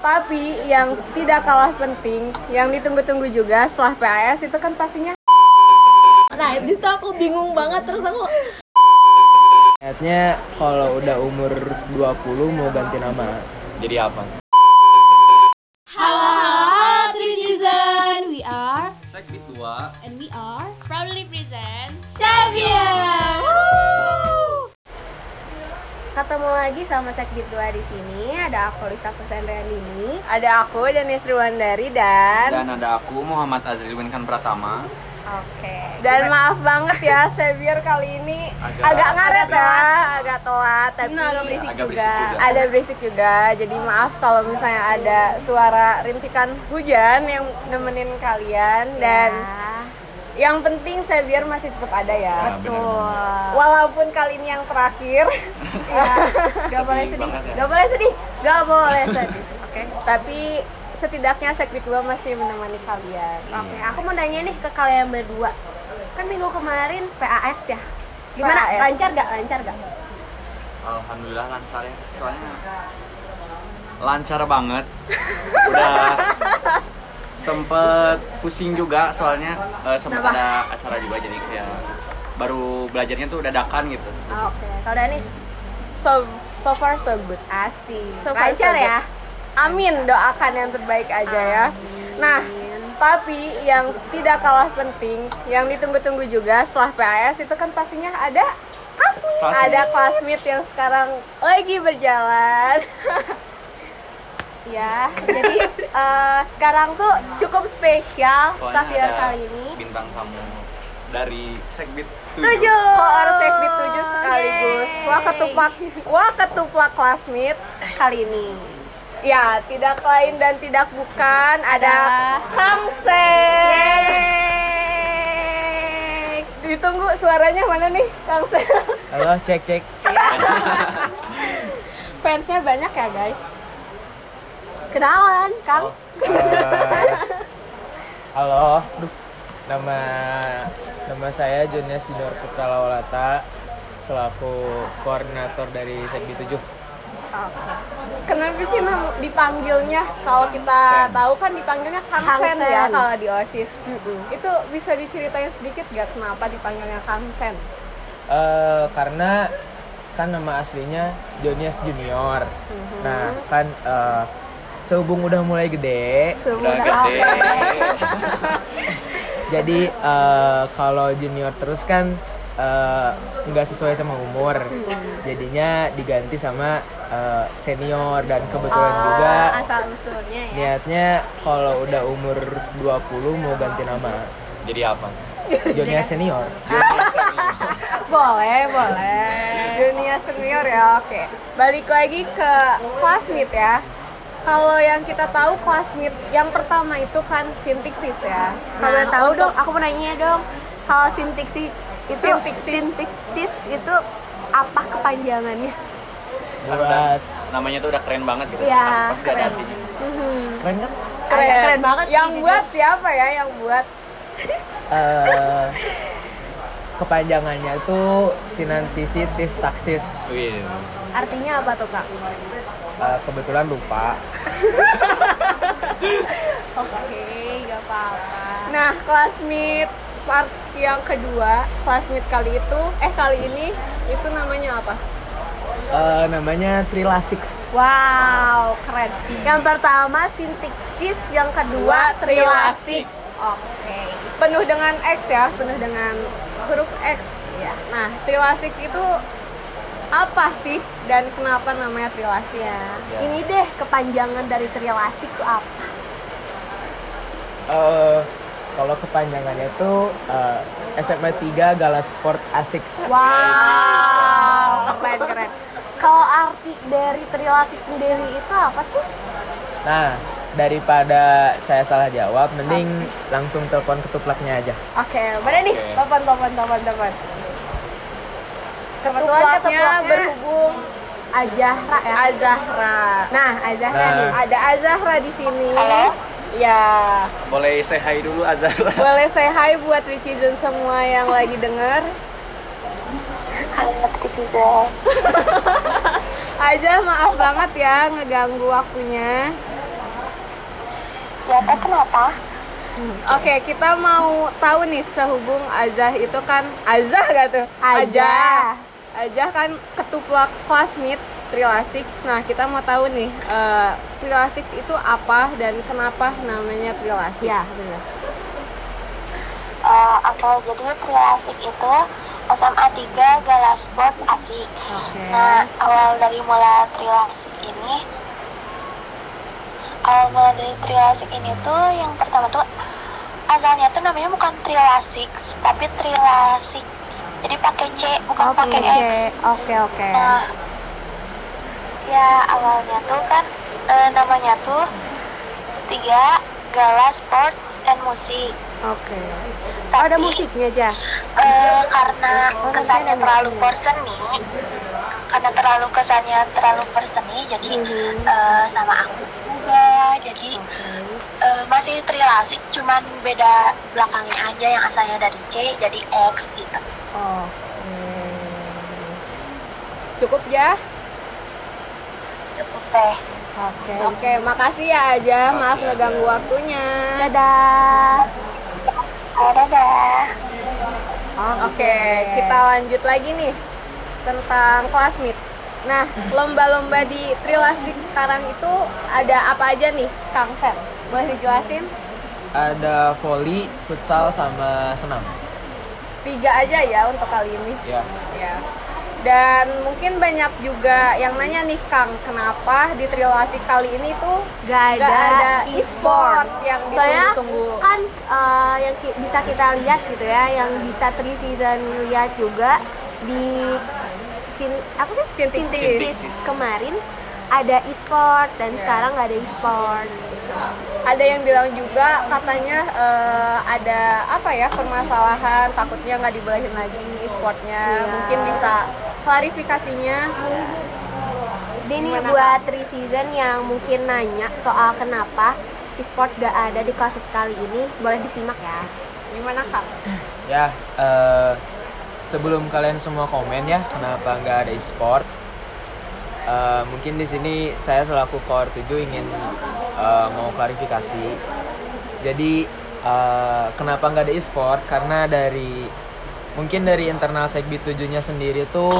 Tapi yang tidak kalah penting, yang ditunggu-tunggu juga setelah PAS itu kan pastinya Nah, di situ aku bingung banget terus aku Niatnya kalau udah umur 20 mau ganti nama. Jadi apa? Halo, halo, Trinizen. We are Sekbit 2 and we are proudly present Xavier. Ketemu lagi sama Sekbit 2 di sini. Ada aku Rifka Kusendriandini. ada aku dan Istri Wandari dan Dan ada aku Muhammad Azril Winkan Pratama Oke. dan maaf banget ya Xavier kali ini Agak- agak ngaret ya, agak telat tapi Ini agak berisik Agak juga. berisik juga. ada berisik juga jadi maaf kalau misalnya ada suara rintikan hujan yang nemenin kalian dan Ya, yang penting Xavier masih tetap ada ya Ya, benar betul. walaupun kali ini yang terakhir Ya, gak boleh Sedih ya. Gak boleh sedih. Gak boleh sedih. Oke. tapi setidaknya Sekbit 2 masih menemani kalian Oke, aku mau nanya nih ke kalian berdua. Kan minggu kemarin PAS ya. Gimana? PAS. Lancar gak? Lancar gak? Alhamdulillah lancar ya Soalnya lancar banget Udah sempet pusing juga soalnya eh, sempet Kenapa? ada acara juga jadi kayak baru belajarnya tuh dadakan gitu Oke. Kalau Danis? so so far so good Asik. So far, Lancar so good. ya? Amin, doakan yang terbaik aja ya. Nah, tapi yang tidak kalah penting, yang ditunggu-tunggu juga setelah PAS itu kan pastinya ada. Classmate. Ada classmate yang sekarang lagi berjalan. Ya, jadi eh, sekarang tuh cukup spesial Soalnya ada kali ini. bintang tamu dari Sekbit 7 Tujuh. Koor Sekbid tujuh sekaligus. Yeay. Wah ketupak, wah ketupak classmate. Kali ini. Ya, tidak lain dan tidak bukan ada Adalah- Kang. Ditunggu suaranya mana nih, Kang? Halo, cek cek. Fansnya banyak ya, guys. Kenalan, Kang. Eh, halo, Duh, nama nama saya Junius Junior Putra Lawalata selaku koordinator dari Sekbi 7. Kenapa sih nam- dipanggilnya? Kalau kita tahu kan dipanggilnya Kang, Kang Sen, ya Sen. kalau di OSIS. Mm-mm. Itu bisa diceritain sedikit gak kenapa dipanggilnya Kang Sen? Eh, karena kan nama aslinya Jonius Junior. Nah, kan eh, sehubung udah mulai gede, Semua udah gede jadi eh, kalau junior terus kan eh, nggak sesuai sama umur. Jadinya diganti sama eh, senior dan kebetulan juga asal usulnya ya. niatnya kalau udah umur 20 mau ganti nama. jadi apa? Junior senior. Boleh, boleh. Dunia senior ya, oke. Balik lagi ke classmate ya. Kalau yang kita tahu classmate yang pertama itu kan sintaksis ya. Kalau boleh tahu dong, aku mau nanya dong. Kalau sintaksis itu Sintaksis. sintaksis itu apa kepanjangannya? Buat namanya tuh udah keren banget gitu Iya, pasti ada artinya Mhm. keren kan? Keren, keren banget sih, Yang jujur. buat siapa ya? Yang buat Eh, kepanjangannya itu sinantisitis taksis. Wih, Artinya apa tuh, Kak? Eh, kebetulan lupa. Oke, gak apa-apa. Nah, classmate part yang kedua, classmate kali itu eh kali ini itu namanya apa? Eh, namanya Trilasix. Wow, keren. Yang pertama sintaksis, yang kedua trilasix. Oke. Penuh dengan X ya, penuh dengan huruf X. Ya. Nah, trilasix itu apa sih dan kenapa namanya trilasix? Ya. Ini deh kepanjangan dari trilasix itu apa? Eh, kalau kepanjangannya itu eh, SMA 3 Galas Sport Asics. Wow, keren keren. Kalau arti dari trilasix sendiri itu apa sih? Nah, daripada saya salah jawab, mending langsung telepon ketuplaknya aja. Oke, mana nih? Oke. Telepon, telepon, telepon, telepon. Ketuplaknya berhubung Azahra ya. Azahra. Nah, Azahra Nah. nih. Ada Azahra di sini. Ya, boleh say hi dulu Azhar boleh say hi buat Richizen semua yang lagi denger. Aja maaf banget ya ngeganggu waktunya. Ya, teh kenapa? Oke, kita mau tahu nih sehubung Azah itu kan Azah gak tuh? Ajah. Ajah kan ketua classmate Trilasix. Nah, kita mau tahu nih eh, Trilasix itu apa dan kenapa namanya Trilasix? Ya, benar. Eh, Oke, jadi Trilasik itu SMA 3 Galasport Asik. Oke. Nah, awal dari mula Trilasik ini awal mula dari Trilasik ini tuh yang pertama tuh asalnya tuh namanya bukan Trilasik, tapi Trilasik. Jadi pakai C, bukan Oh, pakai X. Oke, oke. Nah, ya awalnya tuh kan eh, namanya tuh tiga Gala Sport and Musik. Oke. Oh, ada musiknya aja. Eh, karena Oh, kesannya terlalu perseni karena terlalu kesannya terlalu perseni jadi Mhm. eh, sama aku juga jadi eh, masih trilasik cuman beda belakangnya aja yang asalnya dari C jadi X gitu Oke. Cukup ya? cukup teh Oke. Oke, makasih ya Aja. Maaf Oke, ngeganggu waktunya. Dadah. oh, dadah Oke, kita lanjut lagi nih tentang classmate. Nah, lomba-lomba di Trilasix sekarang itu ada apa aja nih, Kang Sen? Boleh dijelasin? Ada volley, futsal, sama senam. Tiga aja ya untuk kali ini. Ya. Ya. Dan mungkin banyak juga yang nanya nih, Kang, kenapa di Trilasix kali ini tuh Gak nggak ada, e-sport yang Soalnya ditunggu-tunggu? kan eh, yang ki- bisa kita lihat gitu ya, yang bisa three season lihat juga di sin apa sih? Sintesis. Sintesis kemarin ada e-sport dan Iya. sekarang nggak ada e-sport. ada yang bilang juga katanya eh, ada apa ya permasalahan takutnya nggak dibolehin lagi e-sportnya Iya. mungkin bisa klarifikasinya Ini buat three season yang mungkin nanya soal kenapa e-sport gak ada di kelas kali ini, boleh disimak ya. gimana kang Ya, eh, sebelum kalian semua komen ya, kenapa nggak ada e-sport? Eh, mungkin di sini saya selaku Core 7 ingin eh, mau klarifikasi. Jadi eh, kenapa nggak ada e-sport? Karena dari mungkin dari internal Sekbi 7-nya sendiri tuh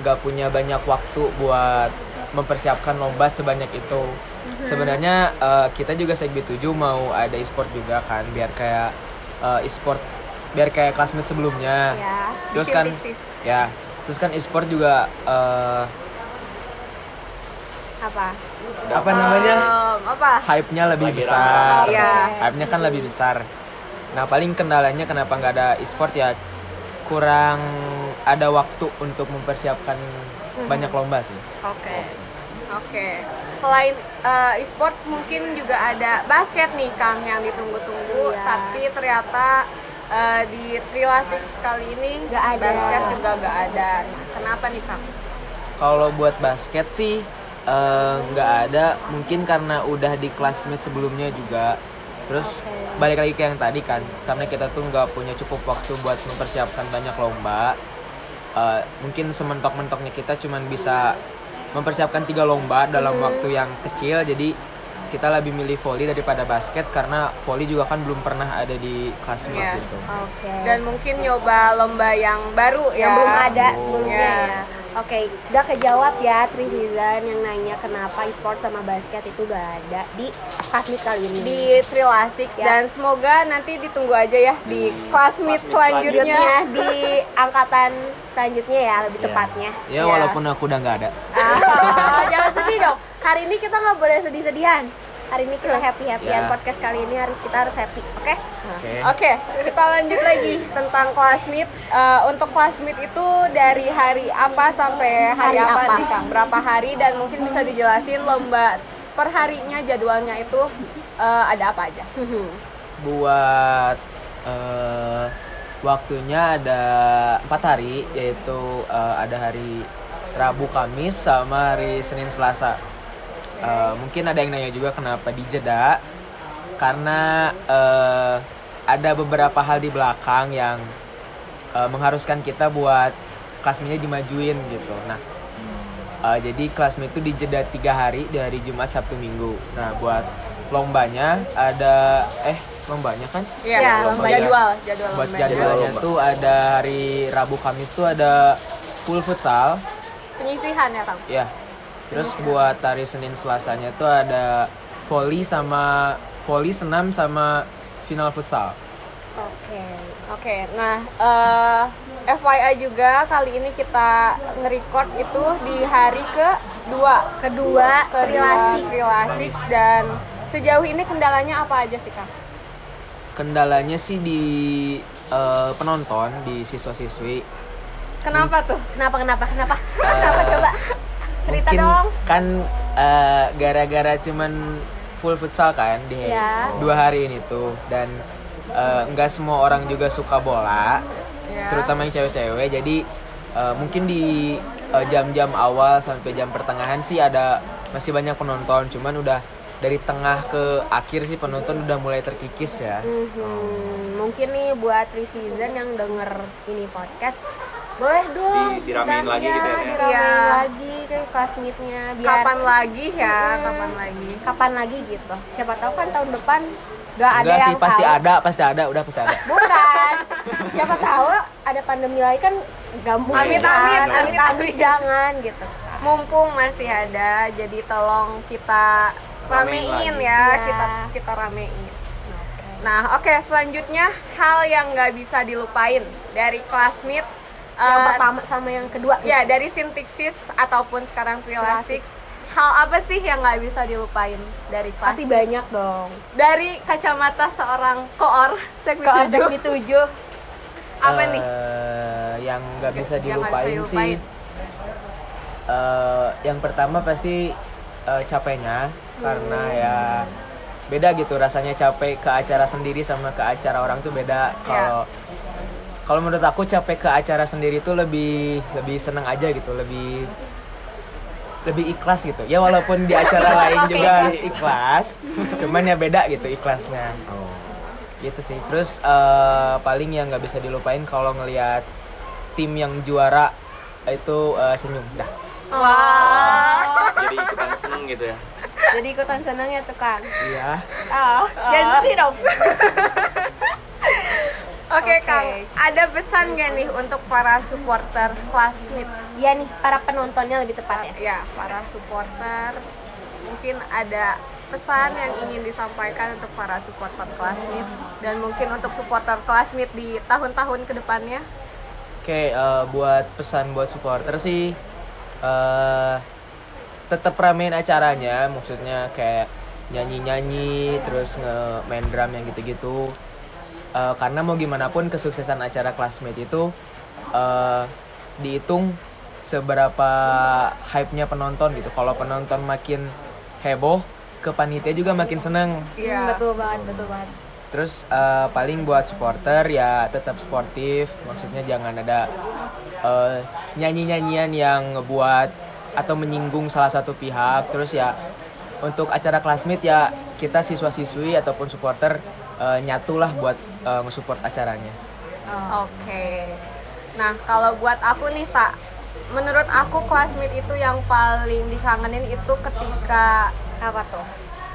nggak punya banyak waktu buat mempersiapkan lomba sebanyak itu. Sebenarnya eh, kita juga Sekbi 7 mau ada e-sport juga kan biar kayak eh, e-sport biar kayak classmate sebelumnya. ya Terus kan ya, terus kan e-sport juga eh, Apa? apa namanya? Em, apa hype-nya lebih Lagi besar. Iya. Hype-nya kan lebih besar. Nah, paling kendalanya kenapa nggak ada e-sport ya kurang ada waktu untuk mempersiapkan banyak lomba sih. oke oke selain eh, e-sport mungkin juga ada basket nih kang yang ditunggu-tunggu Iya. tapi ternyata eh, di Trilasix kali ini Nggak ada. basket juga nggak ada nah, kenapa nih kang Kalau buat basket sih eh, nggak ada, mungkin karena udah di classmate sebelumnya juga. Terus balik lagi ke yang tadi kan, karena kita tuh nggak punya cukup waktu buat mempersiapkan banyak lomba. eh, mungkin sementok-mentoknya kita cuman bisa mempersiapkan tiga lomba dalam waktu yang kecil. Jadi kita lebih milih volley daripada basket karena volley juga kan belum pernah ada di classmate Iya. gitu. Oke. dan mungkin nyoba lomba yang baru yang ya belum ada sebelumnya Iya. ya. Oke, udah kejawab ya three season yang nanya kenapa e-sport sama basket itu gak ada di Kasmit kali ini. di Trilasix Ya. dan semoga nanti ditunggu aja ya di classmate selanjutnya. selanjutnya di angkatan selanjutnya ya lebih Iya. tepatnya. Ya Iya. walaupun aku udah nggak ada. Ah, jangan sedih dong. Hari ini kita nggak boleh sedih-sedihan. Hari ini kita happy-happyan Ya. podcast kali ini hari kita harus happy, oke? Oke. Oke, kita lanjut lagi tentang classmate. Eh, untuk classmate itu dari hari apa sampai hari, Hari apa, apa? nih Kang? Berapa hari dan mungkin bisa dijelasin lomba per harinya jadwalnya itu eh, ada apa aja? buat eh, waktunya ada empat hari yaitu eh, ada hari Rabu Kamis sama hari Senin Selasa Eh, mungkin ada yang nanya juga kenapa dijeda karena eh, ada beberapa hal di belakang yang eh, mengharuskan kita buat klasmennya dimajuin gitu nah Uh, jadi classmate itu dijeda tiga hari di hari Jumat Sabtu Minggu. Nah buat lombanya ada eh lombanya kan? Iya, Ya, lomba jadwal, jadwal Buat lomba. jadwalnya tuh ada hari Rabu Kamis tuh ada full futsal. Penyisihan ya, Kang? Ya. Terus buat hari Senin Selasanya tuh ada volley sama volley senam sama final futsal. Oke. Oke, nah eh, FYI juga kali ini kita nge-record itu di hari kedua Kedua, Trilasik. Trilasik dan sejauh ini kendalanya apa aja sih Kang? Kendalanya sih di eh, penonton, di siswa-siswi. Kenapa tuh? Kenapa kenapa kenapa? Kenapa coba? Cerita Mungkin dong. kan eh, gara-gara cuman full futsal kan di Iya. dua hari ini tuh dan eh, nggak semua orang juga suka bola, Ya. terutama yang cewek-cewek. Jadi eh, mungkin di jam-jam awal sampai jam pertengahan sih ada masih banyak penonton, cuman udah dari tengah ke akhir sih penonton udah mulai terkikis ya. Mhm. Mungkin nih buat Season yang denger ini podcast boleh dong Di- diramein kita- lagi ya, gitu ya, diramein Iya. lagi ke classmate-nya biar Kapan lagi ya? Mm-mm. Kapan lagi? kapan lagi gitu siapa tahu kan tahun depan gak ada Enggak yang sih, pasti tahu. ada, pasti ada, udah pasti ada. bukan siapa tahu ada pandemi lagi kan gak mungkin Amit, kan amit, amit, amit, amit, amit. jangan gitu Mumpung masih ada, jadi tolong kita Ramein ya, Iya. kita kita ramein. Nah, oke selanjutnya hal yang nggak bisa dilupain dari classmate yang eh, pertama sama yang kedua Ya, dari Sintiksis ataupun sekarang Trilasix. Hal apa sih yang nggak bisa dilupain dari kelas? pasti banyak dong Dari kacamata seorang koor Sekmi ke tujuh, Sekmi 7 apa nih? Eh, Yang nggak bisa Yang nggak bisa dilupain sih. dilupain. eh, yang pertama pasti eh, capeknya karena ya beda gitu rasanya capek ke acara sendiri sama ke acara orang tuh beda. Kalau kalau menurut aku capek ke acara sendiri tuh lebih lebih seneng aja gitu, lebih lebih ikhlas gitu. Ya walaupun di acara lain juga harus ikhlas, cuman ya beda gitu ikhlasnya. Gitu sih. Terus eh, paling yang nggak bisa dilupain kalau ngelihat tim yang juara itu eh, senyum dah. Wah. Jadi ikutan seneng gitu ya. jadi ikutan seneng ya tuh kan Iya. ah jangan sedih dong Oke Oke. Kang, ada pesan gak nih untuk para supporter Classmate? ya nih para penontonnya lebih tepat ya Ya, para supporter mungkin ada pesan yang ingin disampaikan untuk para supporter Classmate dan mungkin untuk supporter Classmate di tahun-tahun ke depannya. Oke, eh, buat pesan buat supporter sih eh tetap ramein acaranya, maksudnya kayak nyanyi-nyanyi, terus nge main drum yang gitu-gitu. Eh, karena mau gimana pun kesuksesan acara classmate itu eh dihitung seberapa hype-nya penonton gitu. Kalau penonton makin heboh, ke panitia juga makin seneng. Hmm, betul banget betul banget Terus eh, paling buat supporter ya tetap sportif, maksudnya jangan ada eh, nyanyi-nyanyian yang ngebuat atau menyinggung salah satu pihak. Terus ya untuk acara classmate ya kita siswa-siswi ataupun supporter eh, nyatulah buat eh, nge-support acaranya. Oke. Nah, kalau buat aku nih, Tak, menurut aku Classmate itu yang paling dikangenin itu ketika apa tuh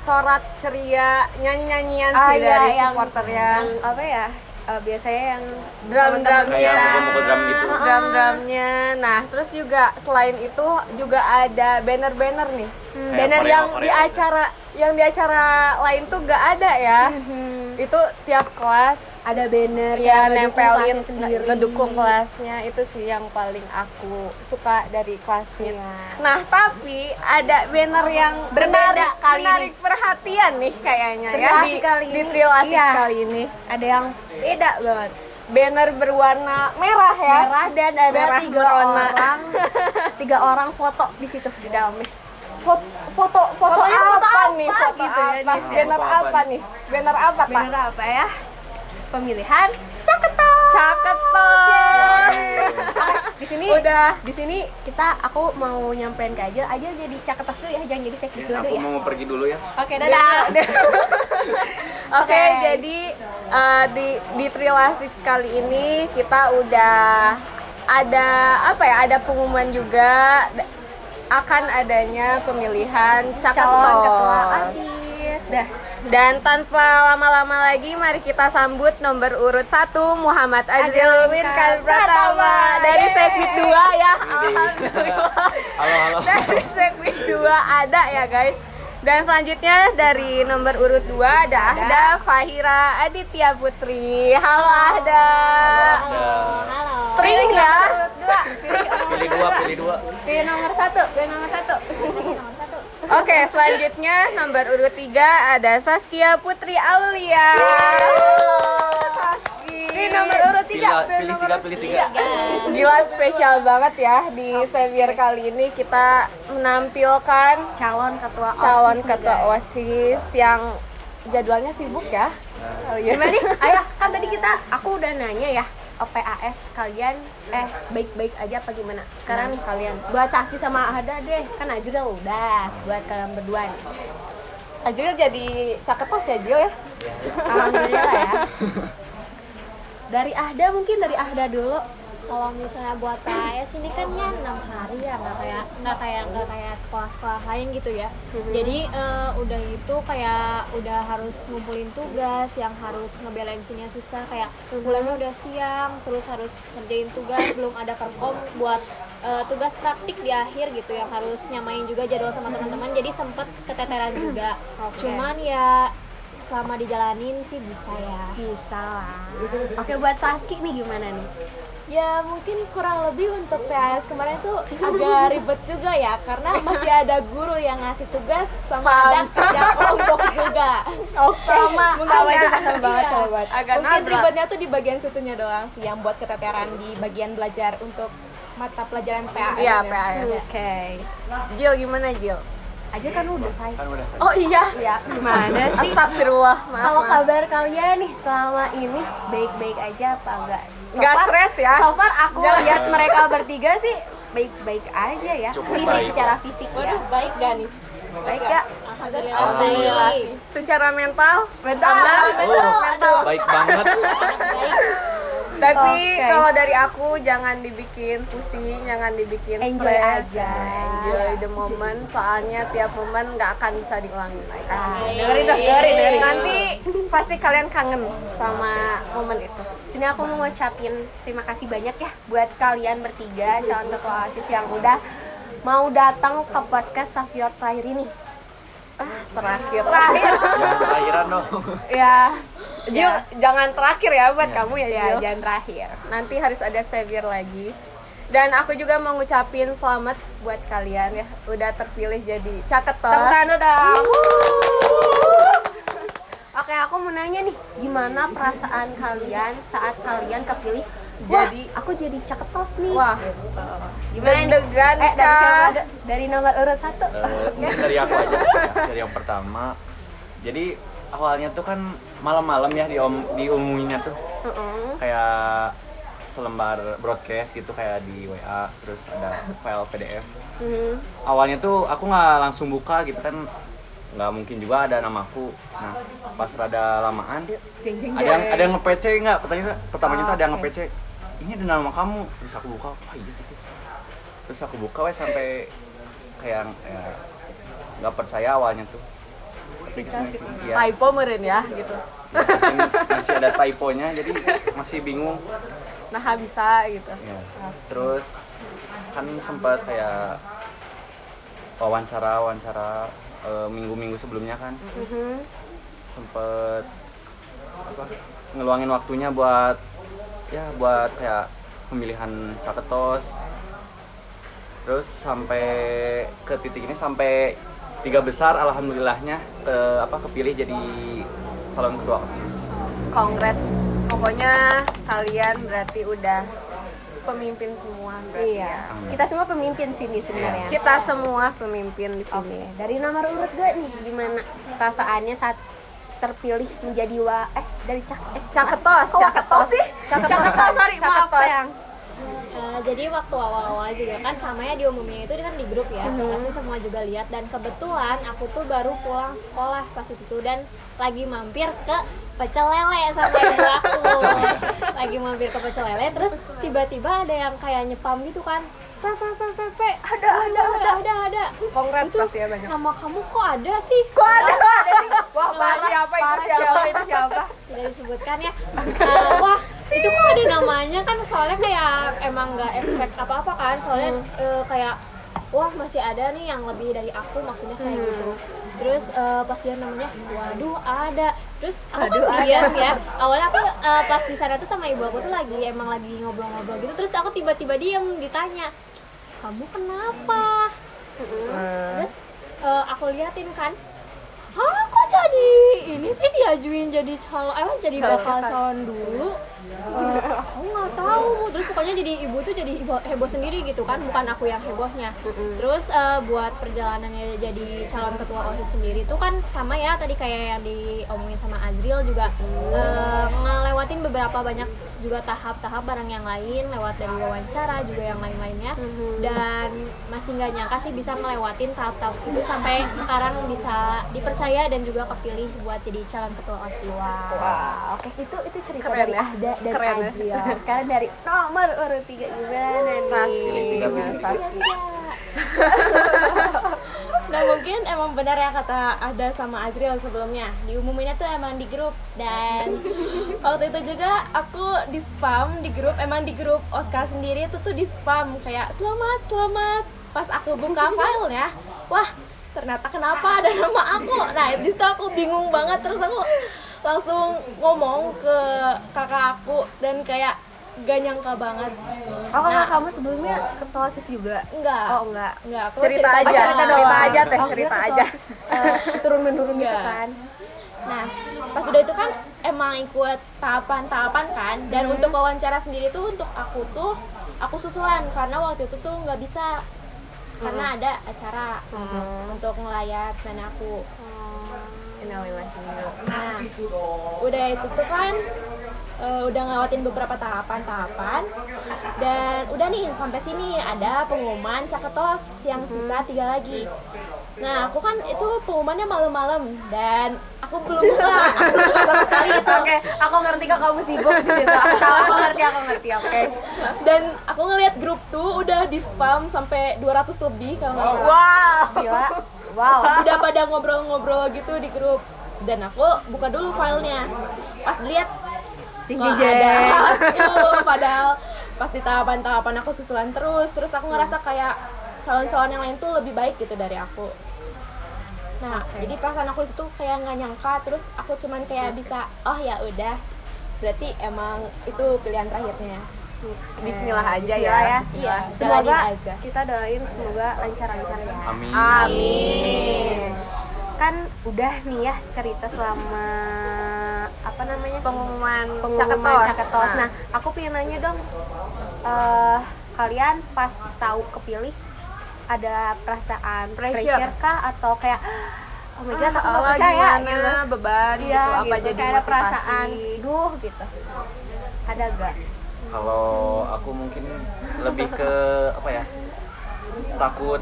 sorak ceria nyanyi-nyanyian Ah, sih iya, dari yang- supporternya. yang apa ya eh, biasanya yang drum-drumnya mukul-mukul drum gitu. drum-drumnya nah terus juga selain itu juga ada banner-banner nih Hmm, banner yang Korea di gitu. acara yang di acara lain tuh gak ada ya. Hmm, itu tiap kelas ada banner ya nempelin sendiri. ngedukung kelasnya. Itu sih yang paling aku suka dari kelasnya. Iya. nah tapi ada banner yang Berbeda menarik, kali ini. menarik perhatian nih kayaknya ya. Di, kali di ini. Iya. kali ini. Ada yang beda banget. Banner berwarna merah ya. Merah dan ada Merah tiga merona. orang. Tiga orang foto di situ di dalamnya foto foto foto Fotonya apa, foto apa? Nih foto gitu ya, apa? di- banner Foto apa apa nih? banner apa pak? Banner apa ya? Pemilihan caketan caketon di sini udah. di sini kita aku mau nyampein ke aja aja jadi caketas dulu ya jangan jadi sekdi Ya, dulu aku ya. mau pergi dulu ya. oke dadah. Oke, Oke. jadi eh, di di Trilasix kali ini kita udah ada apa ya? Ada pengumuman juga. Akan adanya pemilihan calon ketua osis dah Dan tanpa lama-lama lagi, mari kita sambut nomor urut satu Muhammad Azril Wirkan Pratama dari. Sekbid 2 ya. Alhamdulillah. Halo halo. Dari Sekbid 2 ada ya guys. Dan selanjutnya dari nomor urut 2 ada Ahda Fahira Aditya Putri. Halo Ahda. Halo. Pilih ya. dua Pilih dua, pilih dua. pilih nomor satu pilih nomor satu Oke, selanjutnya nomor urut 3 ada Saskia Putri Aulia. Saski. Pilih nomor urut tiga Pilih, pilih tiga, pilih tiga. Gila spesial banget ya di Xavier kali ini kita menampilkan calon ketua osis calon ketua. OSIS yang jadwalnya sibuk ya. Oh, iya. gimana nih ayo kan tadi kita aku udah nanya ya OPAS kalian eh baik-baik aja apa gimana sekarang nih kalian buat Sasti sama Ahda deh kan Ajril udah buat kalian berdua nih Ajril jadi caketos ya Jil ya. Alhamdulillah ya dari Ahda mungkin dari Ahda dulu. Kalau misalnya buat PAS ini kan ya enam hari ya nggak kayak nggak kayak nggak kayak sekolah-sekolah lain gitu ya. Jadi eh, udah itu kayak udah harus ngumpulin tugas yang harus ngebalansinnya susah kayak mulainya udah siang terus harus ngerjain tugas belum ada kerkom buat eh, tugas praktik di akhir gitu yang harus nyamain juga jadwal sama teman-teman. Jadi sempet keteteran juga. Cuman ya selama dijalanin sih bisa ya. bisa lah oke buat Saski nih gimana nih Ya mungkin kurang lebih untuk PAS kemarin tuh agak ribet juga ya karena masih ada guru yang ngasih tugas sama ada kerja kelompok juga. Oke. sama Mungkin sama ya, itu kesel banget iya. banget Agak Mungkin nabrak. ribetnya tuh di bagian situnya doang sih yang buat keteteran di bagian belajar untuk mata pelajaran PAS. Iya, ya. PAS. oke Jil gimana Jil? Aja kan udah say Kan udah. Oh iya. ya gimana sih Astagfirullah. Kalau kabar kalian nih selama ini baik-baik aja apa enggak? So Nggak far- stres ya? So far aku Jangan. lihat mereka bertiga sih baik-baik aja ya. Cukup fisik baik. secara fisik ya. Waduh baik gak nih? Baik gak? Alhamdulillah. Alhamdulillah. baik. Secara mental Mental. Oh, baik banget. Tapi Oke. kalau dari aku jangan dibikin pusing, jangan dibikin Enjoy stres. aja. Enjoy the moment. Soalnya tiap momen nggak akan bisa diulangi lagi. Dengerin tuh, dengerin, dengerin. Nanti pasti kalian kangen sama momen itu. Sini aku mau ngucapin terima kasih banyak ya buat kalian bertiga calon ketua OSIS yang udah mau datang ke podcast Safior terakhir ini. Terakhir. Terakhir. Jangan terakhiran dong. ya, Jil, jangan terakhir ya buat Iya. kamu ya, ya Jil. jangan terakhir. Nanti harus ada Xavier lagi. Dan aku juga mau ngucapin selamat buat kalian ya udah terpilih jadi caketos. Tepuk tangan dong. Oke, aku mau nanya nih, gimana perasaan kalian saat kalian kepilih? Wah, Jadi- aku jadi caketos nih. Wah, gimana nih? deg-degan Eh, dari siapa? Da- Dari nomor urut satu. Mungkin dari aku aja dari yang pertama jadi awalnya tuh kan malam-malam ya di om diumuminnya tuh. Heeh. kayak selembar broadcast gitu kayak di WA terus ada file PDF Mhm. awalnya tuh aku nggak langsung buka gitu kan. Nggak mungkin juga ada namaku nah pas rada lamaan ada yang ada yang nge-PC nggak? Pertanyaan pertamanya tuh ada yang nge-PC ini ada nama kamu. Terus aku buka wah iya gitu. Terus aku buka wes sampai kayak ya, nggak percaya awalnya tuh Iya, typo meren ya gitu. mungkin masih ada typonya jadi masih bingung Nah, bisa gitu. ya. terus kan sempat kayak wawancara wawancara eh, minggu-minggu sebelumnya kan Mhm. sempet apa ngeluangin waktunya buat ya buat kayak pemilihan caketos terus sampai ke titik ini sampai tiga besar alhamdulillahnya ke apa kepilih jadi calon ketua osis Congrats. Pokoknya kalian berarti udah pemimpin semua berarti Iya. ya. Kita semua pemimpin sini sebenarnya. Kita semua pemimpin di Oke, sini. dari nomor urut gak nih gimana perasaannya saat terpilih menjadi wa eh dari cak eh Caketos, Kok caketos sih? Caketos, sorry, maaf Caketos. sayang. Eh, jadi waktu awal-awal juga kan sama ya diumuminnya itu kan di grup ya Mhm. pasti semua juga lihat. Dan kebetulan aku tuh baru pulang sekolah pas itu tuh dan lagi mampir ke pecel lele sama ibu aku. Lagi mampir ke pecel lele terus tiba-tiba ada yang kayak nyepam gitu kan Pe, pe, pe, pe, pe. Ada, ada, ada, ada, ada. Congrats Itu pasti ya banyak. Nama kamu kok ada sih? Kok ada? Wah, parah. siapa itu siapa? itu siapa? Tidak disebutkan ya. Eh, wah, itu kok ada namanya kan soalnya kayak emang nggak expect apa-apa kan. Soalnya eh, kayak wah masih ada nih yang lebih dari aku maksudnya kayak gitu. Terus eh, pas dia namanya, waduh ada. Terus aku kan diam ya. Awalnya aku eh, pas di sana tuh sama ibu aku tuh lagi emang lagi ngobrol-ngobrol gitu. Terus aku tiba-tiba diam ditanya, kamu kenapa? Terus eh, aku liatin kan, jadi ini sih diajuin jadi calon eh jadi bakal calon dulu. Eh, aku nggak tahu terus pokoknya jadi ibu tuh jadi heboh, heboh sendiri gitu kan bukan aku yang hebohnya. Terus eh, buat perjalanannya jadi calon ketua osis sendiri tuh kan sama ya tadi kayak yang diomongin sama Azril juga. Eh, ngelewatin beberapa banyak juga tahap-tahap barang yang lain lewat dari wawancara juga yang lain-lainnya. Dan masih nggak nyangka sih bisa ngelewatin tahap-tahap itu sampai sekarang bisa dipercaya dan juga kepilih buat jadi calon ketua osis Wah, oke itu itu cerita Keren dari ya. Ahda dan Keren ya. Azril. Sekarang dari nomor urut tiga gimana nih? Sasi? Nah mungkin emang benar ya kata ada sama Azril sebelumnya Diumuminnya tuh emang di grup Dan waktu itu juga aku di spam di grup Emang di grup Oscar sendiri itu tuh di spam Kayak selamat selamat Pas aku buka filenya Wah ternyata kenapa ada nama aku? Nah di situ aku bingung banget. Terus aku langsung ngomong ke kakak aku Dan kayak gak nyangka banget. Oh, kakak kamu sebelumnya ketua OSIS juga? Enggak. Oh, enggak. Enggak, aku Cerita aja, cerita cerita, doang. aja teh, Oh, cerita aja. turun menurun gitu kan? Nah, pas udah itu kan emang ikut tahapan-tahapan kan, dan untuk wawancara sendiri tuh untuk aku tuh aku susulan. Karena waktu itu tuh nggak bisa karena ada acara untuk ngelayat dan aku. Innalillahi. Nah, udah itu tuh kan eh, udah ngelewatin beberapa tahapan-tahapan dan udah nih sampai sini ada pengumuman caketos yang sisa tiga lagi. Nah, aku kan itu pengumumannya malam-malam dan aku belum buka, aku belum buka sama sekali itu. Oke, aku ngerti kok kamu sibuk di situ. Aku tahu, aku ngerti, aku ngerti. Oke. Dan aku ngeliat grup tuh udah di spam sampai 200 lebih kalau nggak salah. Wow. Gila. Wow. Udah pada ngobrol-ngobrol gitu di grup. Dan aku buka dulu filenya. Pas lihat Cing ada aku padahal pas di tahapan-tahapan aku susulan terus terus aku ngerasa kayak calon-calon yang lain tuh lebih baik gitu dari aku nah jadi perasaan aku di situ kayak nggak nyangka terus aku cuman kayak bisa oh ya udah berarti emang itu pilihan terakhirnya Bismillah aja Bismillah ya. ya. iya Semoga aja kita doain semoga lancar-lancar ya. Amin. Amin. Kan udah nih ya cerita selama apa namanya? Pengumuman, pengumuman caketos. caketos. Nah, aku pengen nanya dong, eh kalian pas tahu kepilih ada perasaan Pressure. pressure, kah atau kayak oh my god aku nggak Allah, percaya gimana, gitu beban Iya, gitu, apa gitu. jadi kayak ada perasaan duh gitu ada gak Kalau aku mungkin lebih ke apa ya? Takut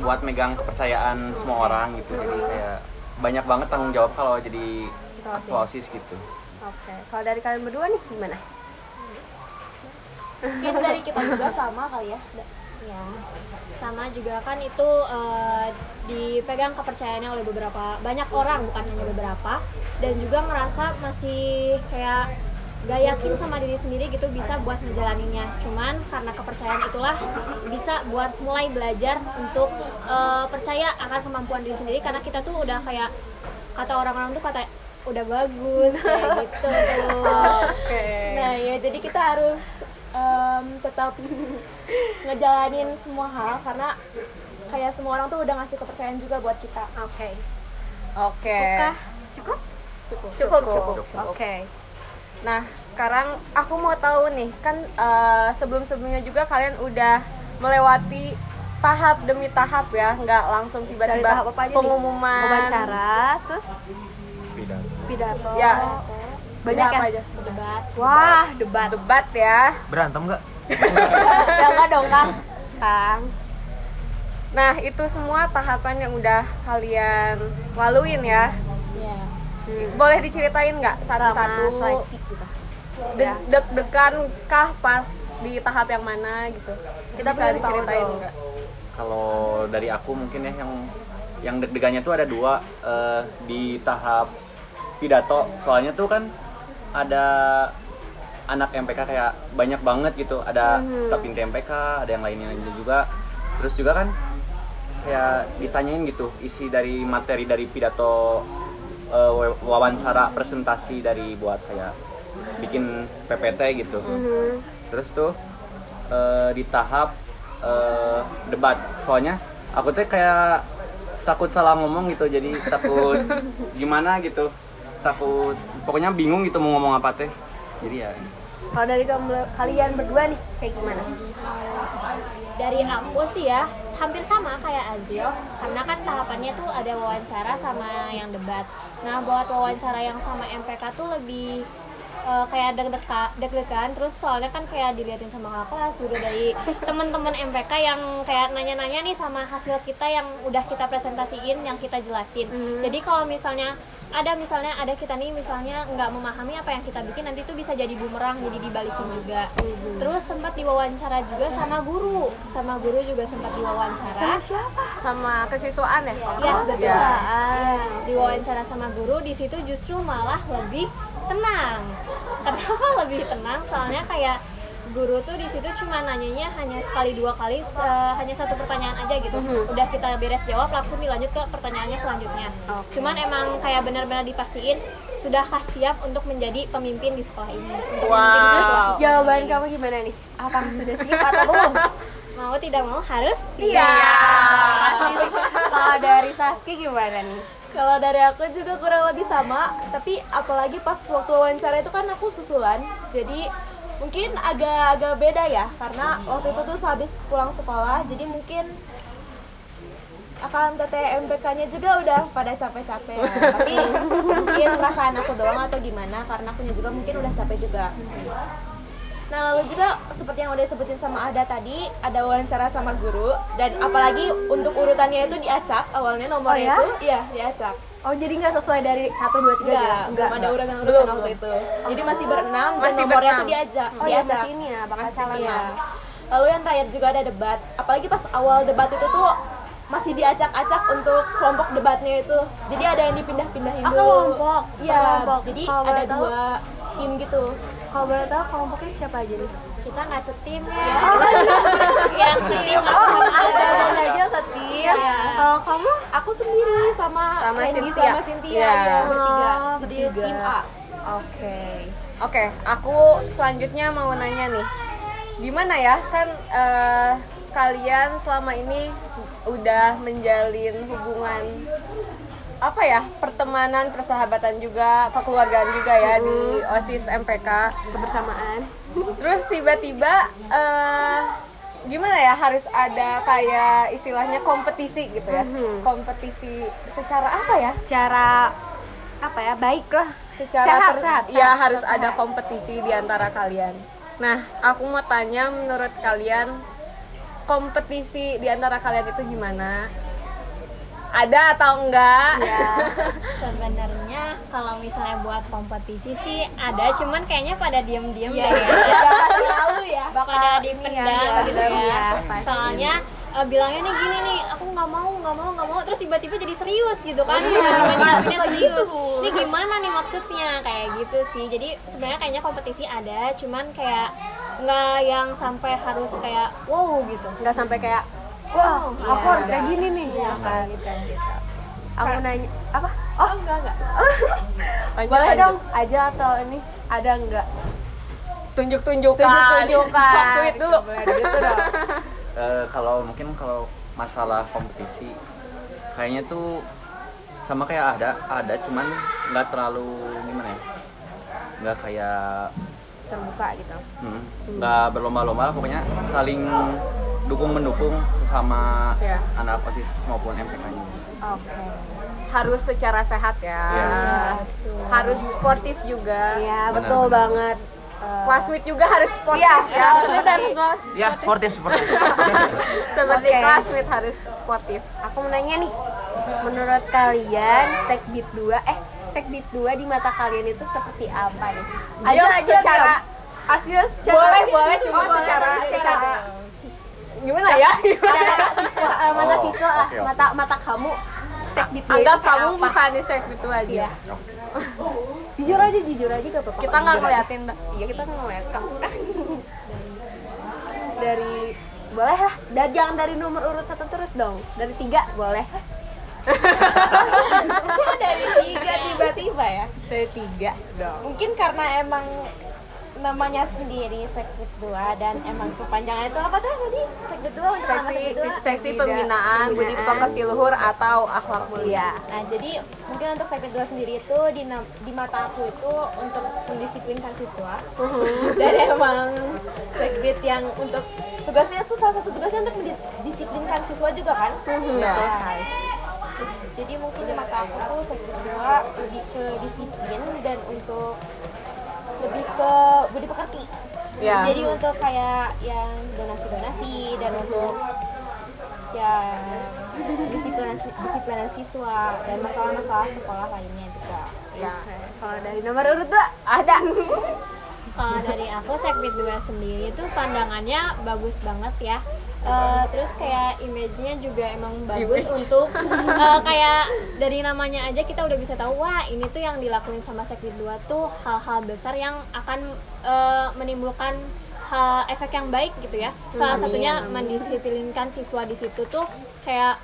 buat megang kepercayaan semua orang gitu. Jadi kayak banyak banget tanggung jawab kalau jadi ketua OSIS gitu. oke kalau dari kalian berdua nih gimana mungkin dari kita juga sama kali ya Ya, sama juga kan itu eh, dipegang kepercayaannya oleh beberapa banyak orang bukan hanya beberapa dan juga ngerasa masih kayak gak yakin sama diri sendiri gitu bisa buat ngejalaninnya. Cuman karena kepercayaan itulah bisa buat mulai belajar untuk eh, percaya akan kemampuan diri sendiri. Karena kita tuh udah kayak kata orang-orang tuh kata udah bagus kayak gitu. Tuh oke. Nah ya jadi kita harus em, tetap ngejalanin semua hal karena kayak semua orang tuh udah ngasih kepercayaan juga buat kita. oke. Oke. Kah? cukup. Cukup, cukup, cukup. oke Nah, sekarang aku mau tahu nih, kan eh, sebelum-sebelumnya juga kalian udah melewati tahap demi tahap ya, nggak langsung dari tiba-tiba tahap apa aja pengumuman. nih wawancara terus Pidato. pidato Ya, banyak ya aja? debat wah debat Debat ya. Berantem nggak? ya enggak dong kang kang Nah, itu semua tahapan yang udah kalian laluin ya. ya Boleh diceritain nggak satu-satu? seleksi gitu De- Deg-degan kah pas di tahap yang mana gitu? Kita bisa diceritain nggak? kalau dari aku mungkin ya yang yang deg-degannya tuh ada dua eh, di tahap pidato. Soalnya tuh kan ada anak MPK kayak banyak banget gitu. Ada staf inti MPK ada yang lainnya juga. Terus juga kan kayak ditanyain gitu isi dari materi dari pidato wa- wawancara presentasi dari buat kayak bikin PPT gitu. Terus tuh eh, di tahap eh, debat. Soalnya aku tuh kayak takut salah ngomong gitu jadi takut gimana gitu. Takut pokoknya bingung gitu mau ngomong apa teh. Jadi ya. Kalau dari kalian berdua nih kayak gimana? Dari aku sih ya hampir sama kayak Azil karena kan tahapannya tuh ada wawancara sama yang debat. Nah buat wawancara yang sama MPK tuh lebih kayak deg-degan deg-degan terus soalnya kan kayak diliatin sama kakak kelas juga dari temen-temen MPK yang kayak nanya-nanya nih sama hasil kita yang udah kita presentasiin yang kita jelasin. Jadi kalau misalnya ada misalnya ada kita nih misalnya nggak memahami apa yang kita bikin nanti tuh bisa jadi bumerang jadi dibalikin juga. Terus sempat diwawancara juga sama guru sama guru juga sempat diwawancara. Sama siapa? sama kesiswaan ya? Ya, nggak salah? ya, diwawancara sama guru di situ justru malah lebih tenang kenapa lebih tenang soalnya kayak guru tuh di situ cuma nanyanya hanya sekali dua kali eh, hanya satu pertanyaan aja gitu udah kita beres jawab langsung dilanjut ke pertanyaannya selanjutnya cuman emang kayak benar-benar dipastiin sudahkah siap untuk menjadi pemimpin di sekolah ini untuk Wow. Terus siswa. jawaban kamu gimana nih? Apakah sudah siap atau belum? mau tidak mau harus Iya. Kalau dari Saski gimana nih? Kalau dari aku juga kurang lebih sama, tapi apalagi pas waktu wawancara itu kan aku susulan, jadi mungkin agak-agak beda ya, karena waktu itu tuh habis pulang sekolah, jadi mungkin akan TTMPK-nya juga udah pada capek-capek ya. tapi mungkin perasaan aku doang atau gimana karena akunya juga mungkin udah capek juga Nah lalu juga seperti yang udah disebutin sama Ada tadi ada wawancara sama guru dan apalagi untuk urutannya itu diacak awalnya nomornya Oh, ya? itu iya diacak Oh jadi nggak sesuai dari satu dua tiga enggak gitu? belum ada urutan-urutan waktu itu jadi masih berenam dan Masih nomornya tuh diajak Oh ya diacak masih ini ya bakal calon Iya. ya. Lalu yang terakhir juga ada debat. Apalagi pas awal debat itu tuh masih diacak-acak untuk kelompok debatnya itu. Jadi ada yang dipindah-pindahin Oh, dulu. kelompok. Iya. Kelompok. Jadi Kalau ada tahu? dua tim gitu. Kalau boleh tahu kelompoknya siapa aja nih? kita nggak setim ya yang setim Oh, ada dan aja setim. Kalau kamu? Aku sendiri sama, Sama Randy Cynthia. sama Cynthia Iya. ya, bertiga. Oh, Jadi tim A. Oke. Oke, aku selanjutnya mau nanya nih, gimana ya kan eh, kalian selama ini udah menjalin hubungan apa ya pertemanan, persahabatan juga, kekeluargaan juga ya di osis MPK. Kebersamaan. Terus tiba-tiba eh, gimana ya harus ada kayak istilahnya kompetisi gitu ya, kompetisi secara apa ya? Secara apa ya? Baik lah. secara Sehat, ter- sehat, ya sehat, harus sehat. ada kompetisi di antara kalian. Nah, aku mau tanya menurut kalian kompetisi di antara kalian itu gimana? Ada atau enggak? sebenarnya kalau misalnya buat kompetisi sih ada cuman kayaknya pada diem-diem Iya, deh ya. Ya pasti lalu ya. Bakal pada dipendam ya, gitu ya, pasti. soalnya eh, bilangnya nih gini nih aku nggak mau nggak mau nggak mau terus tiba-tiba jadi serius gitu kan. Iya, tiba-tiba suka jawabnya serius gitu. ini gimana nih maksudnya? Kayak gitu sih. Jadi sebenarnya kayaknya kompetisi ada cuman kayak nggak yang sampai harus kayak wow gitu. Nggak sampai kayak wah aku harus kayak gini nih. Iya, Kan. gitu. Aku nanya apa? Oh, enggak enggak. Lanjut, Boleh lanjut. dong aja atau ini ada nggak? Tunjuk-tunjukkan. Tunjuk-tunjukkan. Sok sweet dulu. Gitu dong. Eh, kalau mungkin kalau masalah kompetisi kayaknya tuh sama kayak ada ada cuman nggak terlalu gimana ya nggak kayak Terbuka gitu. hmm, nggak berlomba-lomba lah, pokoknya saling dukung mendukung sesama Iya. anak osis maupun MPK nya Oke. Harus secara sehat ya. Iya. Harus sportif juga. Iya Benar, betul benar. banget. Eh, Classmate juga harus sportif. Iya, ya. benar semua. ya sportif sportif Seperti Oke. classmate harus sportif. Aku mau nanya nih, menurut kalian sekbit 2 eh sekbit 2 di mata kalian itu seperti apa nih? Aja Diam aja secara diam. Hasil secara boleh boleh cuma Oh, boleh, secara secara gimana ya? Secara secara, eh, mata Oh, siswa lah oke, oke. mata mata kamu. Sekdit dia anggap kamu apa? bukan di seks itu aja. Iya. jujur aja jujur aja gak apa-apa. Kita nggak ngeliatin iya kita nggak ngeliat kok dari boleh lah. Dan jangan dari nomor urut satu terus dong. Dari tiga boleh Kok dari tiga tiba-tiba ya? Dari tiga dong. Mungkin karena emang namanya sendiri sekbid 2 dan emang kepanjangan itu apa tuh tadi sekbid 2 untuk nama seksi sekbid 2 seksi pembinaan budi pekerti luhur atau akhlak mulia. Iya. Nah, jadi mungkin untuk sekbid 2 sendiri itu di, di mata aku itu untuk mendisiplinkan siswa. Dan emang sekbid yang untuk tugasnya itu salah satu tugasnya untuk mendisiplinkan siswa juga kan? Ya. betul sekali Jadi mungkin di mata aku tuh sekbid 2 lebih ke disiplin dan untuk lebih ke budi pekerti. Ya. Jadi untuk kayak yang donasi-donasi dan untuk ya disiplinan disiplinan siswa dan masalah-masalah sekolah lainnya juga. ya kalau dari nomor urut dua ada Kalau dari aku Sekbid 2 sendiri itu pandangannya bagus banget ya. Eh, terus kayak image-nya juga emang bagus untuk eh, kayak dari namanya aja kita udah bisa tahu wah ini tuh yang dilakuin sama Sekbid 2 tuh hal-hal besar yang akan eh, menimbulkan hal efek yang baik gitu ya. Salah satunya mendisiplinkan siswa di situ tuh kayak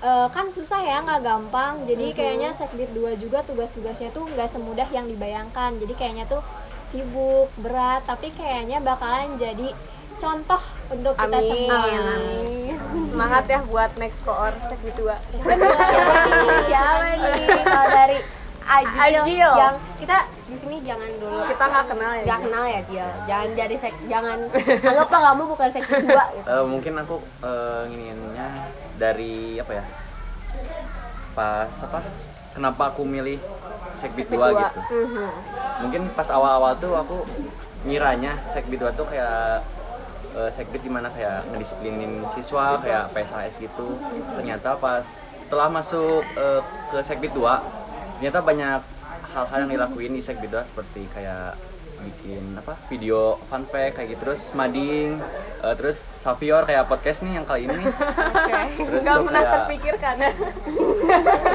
eh, kan susah ya nggak gampang. Jadi kayaknya sekbid 2 juga tugas-tugasnya tuh nggak semudah yang dibayangkan. Jadi kayaknya tuh sibuk berat tapi kayaknya bakalan jadi contoh untuk kita Amin. semua. Amin. semangat ya buat next koor sekbid 2 siapa nih? Siapa nih? Kalau dari Ajil, Ajil. yang kita di sini jangan dulu. Kita nggak kenal ya nggak kenal ya Jil jangan jadi sek jangan. Anggaplah kamu bukan sekdit dua gitu. Eh, mungkin aku eh, nginginnya dari apa ya? Pas apa? Kenapa aku milih sekbid 2 gitu. Mungkin pas awal-awal tuh aku ngiranya sekbid 2 tuh kayak sekbid di mana kayak ngedisiplinin siswa kayak PSHS gitu. Ternyata pas setelah masuk eh, ke sekbid 2 ternyata banyak hal-hal yang dilakuin di sekbid 2 seperti kayak bikin apa video fact kayak gitu. Terus mading eh, terus Savior kayak podcast nih yang kali ini. Nih. terus nggak pernah kayak terpikirkan.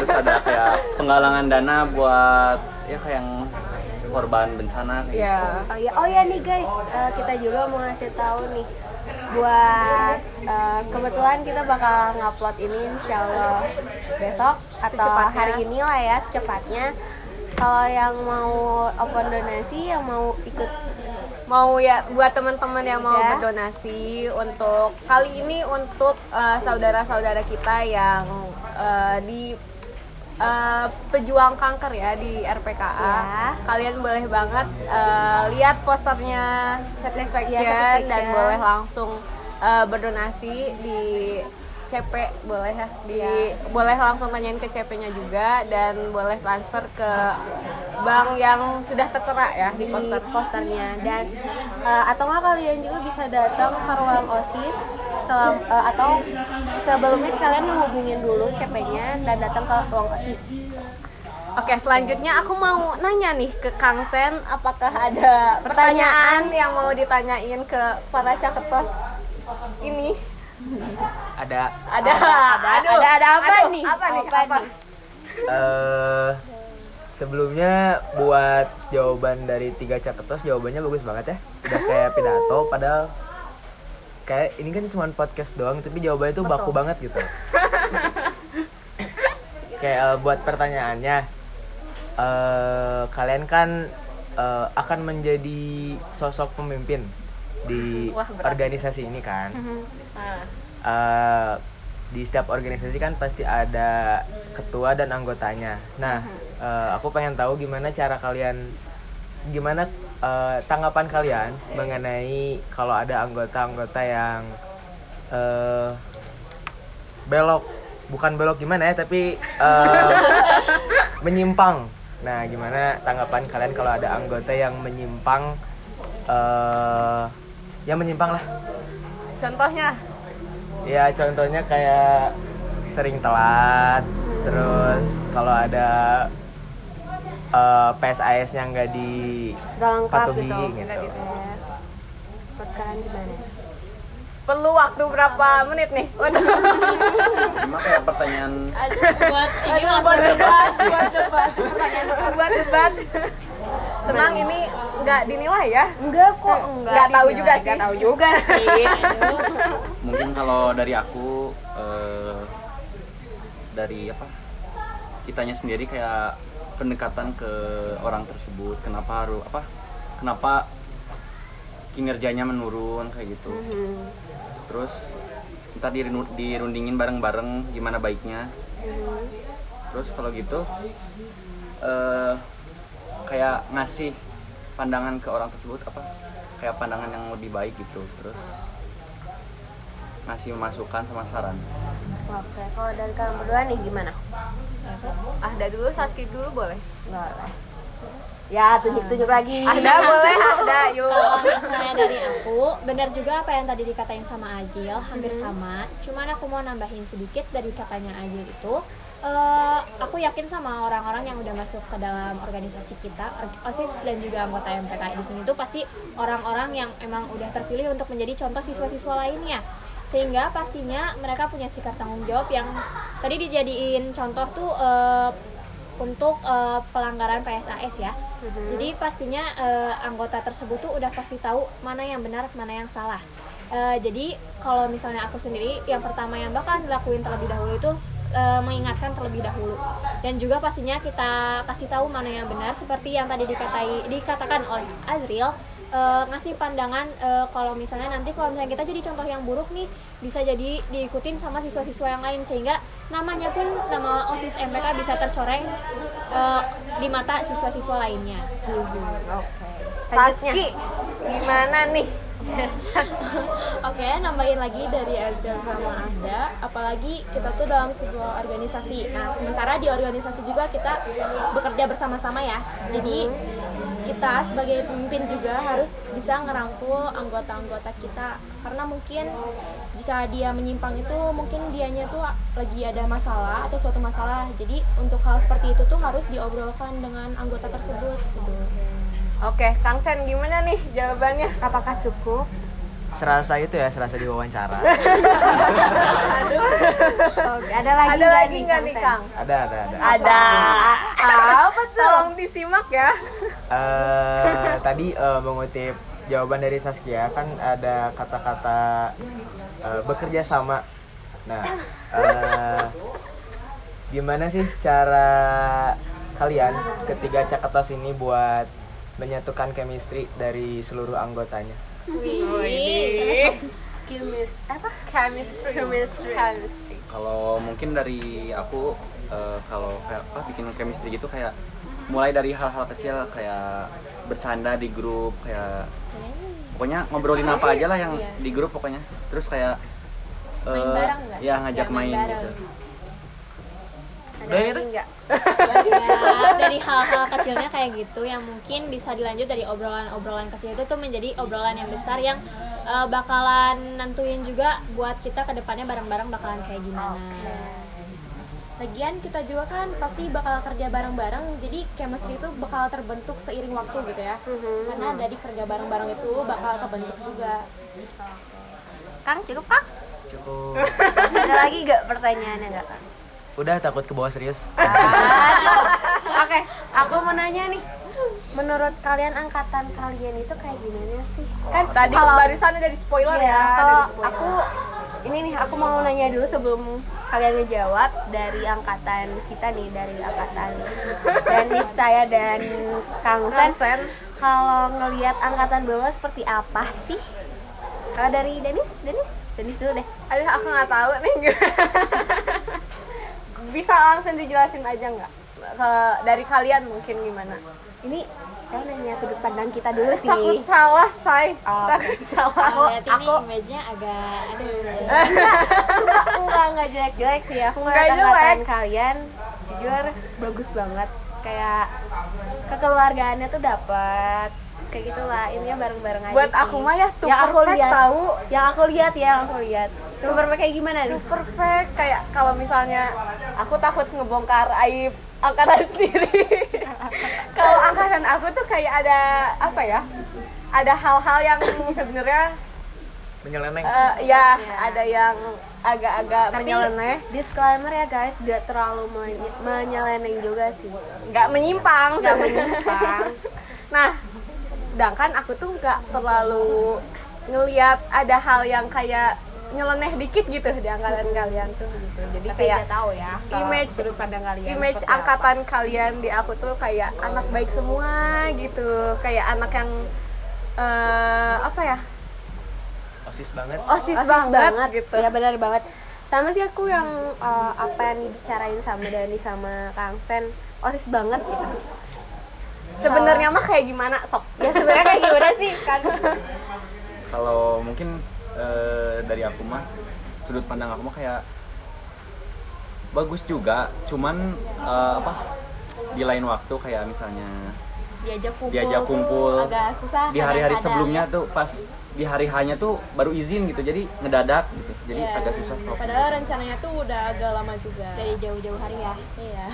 Terus ada kayak penggalangan dana buat ya kayak yang korban bencana kayak ya Oh ya, oh ya nih guys, eh, kita juga mau ngasih tahu nih buat eh, kebetulan kita bakal ngupload ini insya Allah besok atau Secepatnya. hari ini lah ya secepatnya. Kalau yang mau open donasi, yang mau ikut mau ya buat teman-teman yang mau Ya. berdonasi untuk kali ini untuk eh, saudara-saudara kita yang eh, di eh, pejuang kanker ya di RPKA Ya. kalian boleh banget eh, lihat posternya satisfaction, Ya, Satisfaction. dan boleh langsung eh, berdonasi di CP boleh ya di boleh langsung tanyain ke CP-nya juga dan boleh transfer ke bank yang sudah tertera ya di di poster posternya dan eh, atau nggak kalian juga bisa datang ke ruang osis selam- eh, atau sebelumnya kalian menghubungin dulu CP-nya dan datang ke ruang osis. Oke, selanjutnya aku mau nanya nih ke Kang Sen, apakah ada pertanyaan yang mau ditanyain ke para caketos ini? Ada. Ada, Ada. Ada ada apa Aduh, nih? Apa nih? Apa? nih? eh sebelumnya buat jawaban dari tiga caketos jawabannya bagus banget ya. Udah kayak pidato padahal kayak ini kan cuma podcast doang tapi jawabannya tuh baku banget gitu. Kayak eh, buat pertanyaannya eh kalian kan eh, akan menjadi sosok pemimpin di Wah, berat. organisasi ini kan Eh, di setiap organisasi kan pasti ada ketua dan anggotanya. Nah, eh, aku pengen tahu gimana cara kalian, gimana eh, tanggapan kalian mengenai kalau ada anggota-anggota yang eh, belok, bukan belok gimana ya, tapi eh, menyimpang. Nah, gimana tanggapan kalian kalau ada anggota yang menyimpang, eh, ya menyimpang lah. contohnya Ya contohnya kayak sering telat, terus kalau ada eh, PSIS-nya nggak di patuhi gitu. gitu. Kalian gimana? Perlu waktu berapa menit nih? Waduh. Cuma kayak pertanyaan buat ini Aduh, buat debat, buat debat buat debat. Tenang ini nggak dinilai ya. Enggak kok, enggak. Nggak tahu juga sih. Nggak tahu juga sih. mungkin kalau dari aku eh, dari apa kitanya sendiri kayak pendekatan ke orang tersebut kenapa harus apa kenapa kinerjanya menurun kayak gitu terus ntar dirundingin bareng-bareng gimana baiknya terus kalau gitu eh kayak ngasih pandangan ke orang tersebut apa kayak pandangan yang lebih baik gitu terus ngasih masukan sama saran Oke, kalau dari kalian berdua nih gimana? Ahda dulu, Saski dulu boleh. Boleh. Ya, tunjuk-tunjuk lagi. Ahda boleh, Ahda yuk. Kalau misalnya dari aku, benar juga apa yang tadi dikatain sama Ajil, hampir sama. Cuman aku mau nambahin sedikit dari katanya Ajil itu. Eh, aku yakin sama orang-orang yang udah masuk ke dalam organisasi kita, OSIS dan juga anggota MPKI di sini tuh pasti orang-orang yang emang udah terpilih untuk menjadi contoh siswa-siswa lainnya. Sehingga pastinya mereka punya sikap tanggung jawab yang tadi dijadiin contoh tuh eh, untuk eh, pelanggaran PSAS ya. Jadi pastinya eh, anggota tersebut tuh udah pasti tahu mana yang benar, mana yang salah. Eh, jadi kalau misalnya aku sendiri, yang pertama yang bakal dilakuin terlebih dahulu itu eh, mengingatkan terlebih dahulu. Dan juga pastinya kita kasih tahu mana yang benar, seperti yang tadi dikatai, dikatakan oleh Azril. eh, ngasih pandangan eh, kalau misalnya nanti kalau misalnya kita jadi contoh yang buruk nih bisa jadi diikutin sama siswa-siswa yang lain sehingga namanya pun nama OSIS MPK bisa tercoreng eh, di mata siswa-siswa lainnya. Selanjutnya. Saski, gimana nih? Oke, nambahin lagi dari Arjun sama Ada, apalagi kita tuh dalam sebuah organisasi. Nah, sementara di organisasi juga kita bekerja bersama-sama ya. Jadi kita sebagai pemimpin juga harus bisa ngerangkul anggota-anggota kita karena mungkin jika dia menyimpang itu mungkin dianya tuh lagi ada masalah atau suatu masalah. Jadi untuk hal seperti itu tuh harus diobrolkan dengan anggota tersebut gitu. Oke, Kang Sen gimana nih jawabannya? Apakah cukup? Serasa itu ya, serasa diwawancara. Oke, ada lagi Ada nggak lagi nggak nih Sen? Kang? ada, ada, ada. Ada. Apa tuh? Tolong disimak ya. Eh, tadi eh, mengutip jawaban dari Saskia kan ada kata-kata eh, bekerja sama. Nah, eh, gimana sih cara kalian ketiga caketos ini buat menyatukan chemistry dari seluruh anggotanya? Wih. Chemis- apa? Chemistry. Chemistry. Chemistry. kalau mungkin dari aku eh, kalau kayak apa bikin chemistry gitu kayak mulai dari hal-hal kecil kayak bercanda di grup kayak pokoknya ngobrolin apa aja lah yang di grup pokoknya terus kayak Main eh, bareng nggak? ya ngajak Ya, main main, bareng. gitu Gitu? nggak? ya dari hal-hal kecilnya kayak gitu yang mungkin bisa dilanjut dari obrolan-obrolan kecil itu tuh menjadi obrolan yang besar yang eh, bakalan nentuin juga buat kita ke depannya bareng-bareng bakalan kayak gimana Lagian kita juga kan pasti bakal kerja bareng-bareng, jadi chemistry itu bakal terbentuk seiring waktu gitu ya. Karena dari kerja bareng-bareng itu bakal terbentuk juga. Kang, cukup Kang? Cukup. Ada lagi nggak pertanyaannya nggak Kang? Udah takut ke bawah serius. Oke, aku mau nanya nih. Menurut kalian angkatan kalian itu kayak gimana sih? Kan Tadi kalau barusan udah di spoiler Iya, ya. kalau udah di-spoiler. aku ini nih aku mau nanya dulu sebelum kalian ngejawab dari angkatan kita nih dari angkatan Danis saya dan Kang Sen. Sen. Kalau ngelihat angkatan bawah seperti apa sih? Kalau dari Danis, Danis, Danis dulu deh. Aduh, aku nggak tahu nih. Bisa langsung dijelasin aja nggak? Ke dari kalian mungkin gimana? Ini saya nanya sudut pandang kita dulu sih. Takut salah, say. Oh, Takut salah. Aku aku ini image-nya agak aduh enggak enggak enggak jelek-jelek sih aku ngeliat Nggak angkatan jelek. kalian jujur bagus banget kayak kekeluargaannya tuh dapat kayak gitulah intinya bareng-bareng aja Buat sih. aku mah ya tuh yang aku lihat tahu. yang aku lihat ya yang aku lihat super perfect kayak gimana nih? Perfect kayak kalau misalnya aku takut ngebongkar aib angkatan sendiri. Kalau angkatan aku tuh kayak ada apa ya ada hal-hal yang sebenarnya Menyeleneng. eh, ya ada yang agak-agak tapi menyeleneh. disclaimer ya guys gak terlalu menye- menyeleneng juga sih. Nggak menyimpang. Sebenarnya. menyimpang. Nah sedangkan aku tuh nggak terlalu ngelihat ada hal yang kayak nyeleneh dikit gitu di angkatan kalian tuh gitu. Jadi tapi kayak tahu ya image sudut pandang kalian image angkatan kalian di aku tuh kayak anak baik semua gitu. Kayak anak yang eh, apa ya? Osis banget. osis, Osis banget, gitu. Ya benar banget. Sama sih aku yang uh, apa yang dibicarain sama Dani sama Kang Sen osis banget gitu. Sebenarnya mah kayak gimana sok? ya sebenarnya kayak gimana sih kan? Kalau mungkin eh, dari aku mah sudut pandang aku mah kayak bagus juga. Cuman eh, apa di lain waktu kayak misalnya diajak kumpul, diajak tuh kumpul. agak susah di hari-hari sebelumnya ya. tuh pas di hari hanya tuh baru izin gitu jadi ngedadak gitu. Jadi Iya. agak susah kalau padahal rencananya tuh udah agak lama juga. Dari jauh-jauh hari ya? Iya.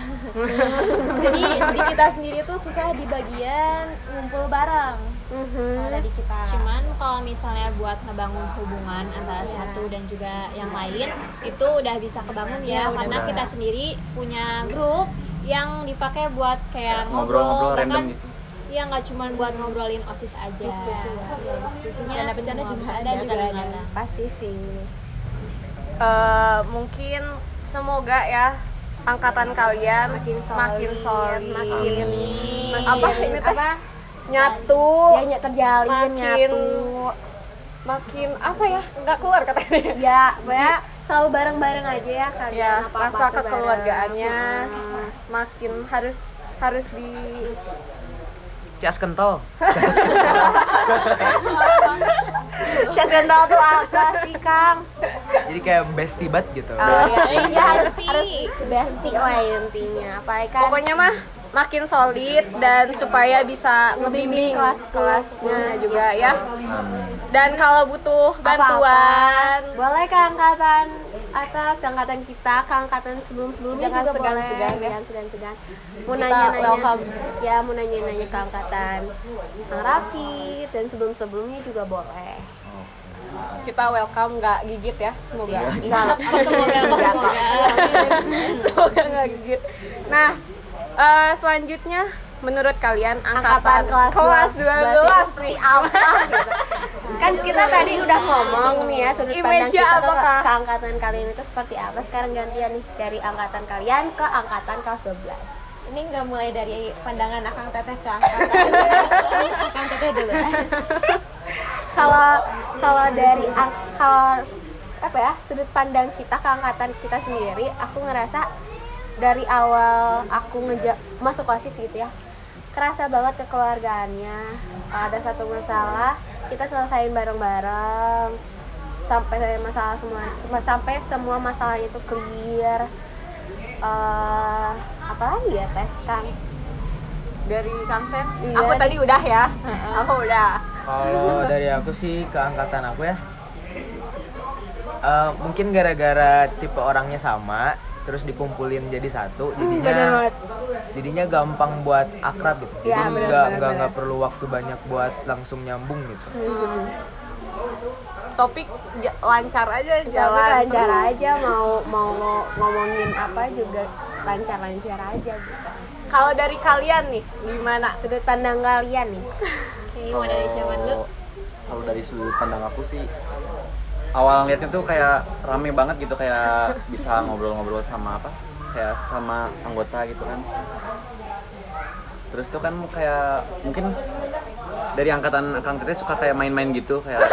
Jadi di kita sendiri tuh susah di bagian ngumpul bareng. Mhm. kalau dari kita. Cuman kalau misalnya buat ngebangun hubungan antara satu dan juga yang lain itu udah bisa kebangun ya, Ya, udah karena bisa. kita sendiri punya grup yang dipakai buat kayak ngobrol-ngobrol ngobrol, random bahkan gitu ya nggak cuma buat ngobrolin osis aja. Diskusi ya. ya diskusinya Bercanda-bercanda semua juga ada juga ada kadang-kadang. pasti sih. Eh, mungkin semoga ya angkatan kalian makin solid makin solid. makin makin Apa ini teh? apa? Nyatu. Ya terjalin Makin- nyatu. makin apa ya? Nggak keluar katanya. Ya ya selalu bareng-bareng aja ya kalian ya apa-apa rasa tuh kekeluargaannya bareng. makin harus harus di Cas kentol. Cat kendal tuh apa sih Kang? Jadi kayak bestie banget gitu. Oh, ya, Eh, ya harus bestie. harus bestie lah intinya. Apa ya kan? pokoknya mah makin solid dan supaya bisa Ngebimbing ngebimbing kelas kelas sepuluhnya juga ya dan kalau butuh bantuan Apa-apa. boleh ke angkatan atas, ke angkatan kita, ke angkatan sebelum-sebelumnya Jangan juga boleh. segan-segan ya. Jangan segan-segan. Mau nanya-nanya, welcome. ya mau nanya-nanya ke angkatan Kang Raffi dan sebelum-sebelumnya juga boleh. kita welcome nggak gigit ya semoga Enggak, semoga enggak kok. semoga nggak gigit nah eh, selanjutnya menurut kalian angkatan angkatan, kelas, 12 12 itu seperti apa gitu. Kan kita tadi udah ngomong nih ya sudut pandang kita ke, apakah? ke angkatan kalian itu seperti apa. Sekarang gantian nih dari angkatan kalian ke angkatan kelas 12. ini nggak mulai dari pandangan akang teteh ke angkatan akang teteh dulu ya Kalau kalau dari kalau apa ya sudut pandang kita ke angkatan kita sendiri, aku ngerasa dari awal aku ngeja masuk osis gitu ya kerasa banget kekeluargaannya. Ada satu masalah kita selesain bareng-bareng. Sampai masalah semua sem- sampai semua masalah itu clear. Eh, apalagi ya teh? Kang dari Kang Sen? Iya, aku tadi udah ya? Aku udah. Kalau dari aku sih ke angkatan aku ya. eh, mungkin gara-gara tipe orangnya sama, terus dikumpulin jadi satu, bener jadinya jadinya gampang buat akrab gitu. Ya, Jadi bener, nggak bener, nggak nggak perlu waktu banyak buat langsung nyambung gitu. topik ja- lancar aja jalan lancar terus. aja mau mau ngo- ngomongin apa juga lancar-lancar aja gitu. kalau dari kalian nih gimana Sudut pandang kalian nih. Oke, mau dari siapa dulu? Kalau- kalau dari sudut pandang aku sih awal ngeliatnya tuh kayak rame banget gitu kayak bisa ngobrol-ngobrol sama apa kayak sama anggota gitu kan terus tuh kan kayak mungkin dari angkatan Kang Teteh suka kayak main-main gitu kayak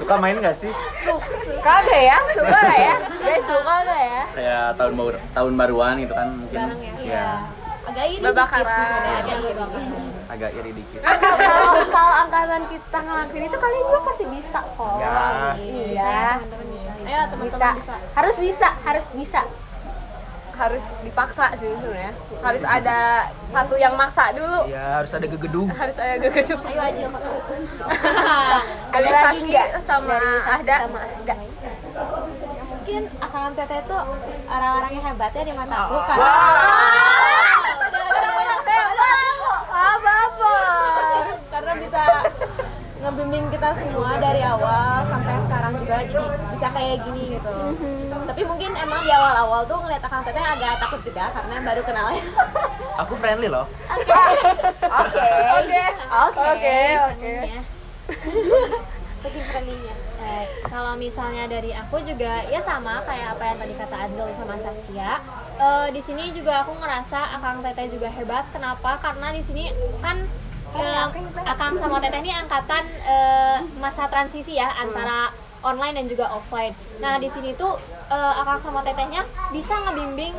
suka main gak sih Suka gak ya? Suka gak ya? Guys, suka gak ya? kayak tahun baru tahun baruan gitu kan mungkin ya agak iri Babakaran. dikit misalnya agak iri dikit Kalau kalau angkatan kita ngelakuin itu kalian juga pasti bisa kok. Ya. Iya. ayo teman-teman Bisa. bisa Harus bisa, harus bisa. harus dipaksa sih sebenarnya harus ada satu yang maksa dulu Ya harus ada gegedung. harus ada gegeduk ayo aja Ada lagi enggak? sama Ahda. sama Ahda. mungkin akangan teteh itu orang-orang yang hebat ya di mataku karena apa apa karena bisa ngebimbing kita semua dari awal sampai sekarang juga jadi bisa kayak gini gitu tapi mungkin emang di awal-awal tuh ngeliat akang teteh agak takut juga karena baru kenal ya Aku friendly loh. oke oke Oke. oke Oke, saking friendly-nya Eh, kalau misalnya dari aku juga ya sama kayak apa yang tadi kata Arzul sama Saskia. Eh, di sini juga aku ngerasa Akang Teteh juga hebat. Kenapa? Karena di sini kan Akang sama Teteh ini angkatan eh, masa transisi ya antara online dan juga offline. Nah di sini tuh eh, Akang sama Tetehnya bisa ngebimbing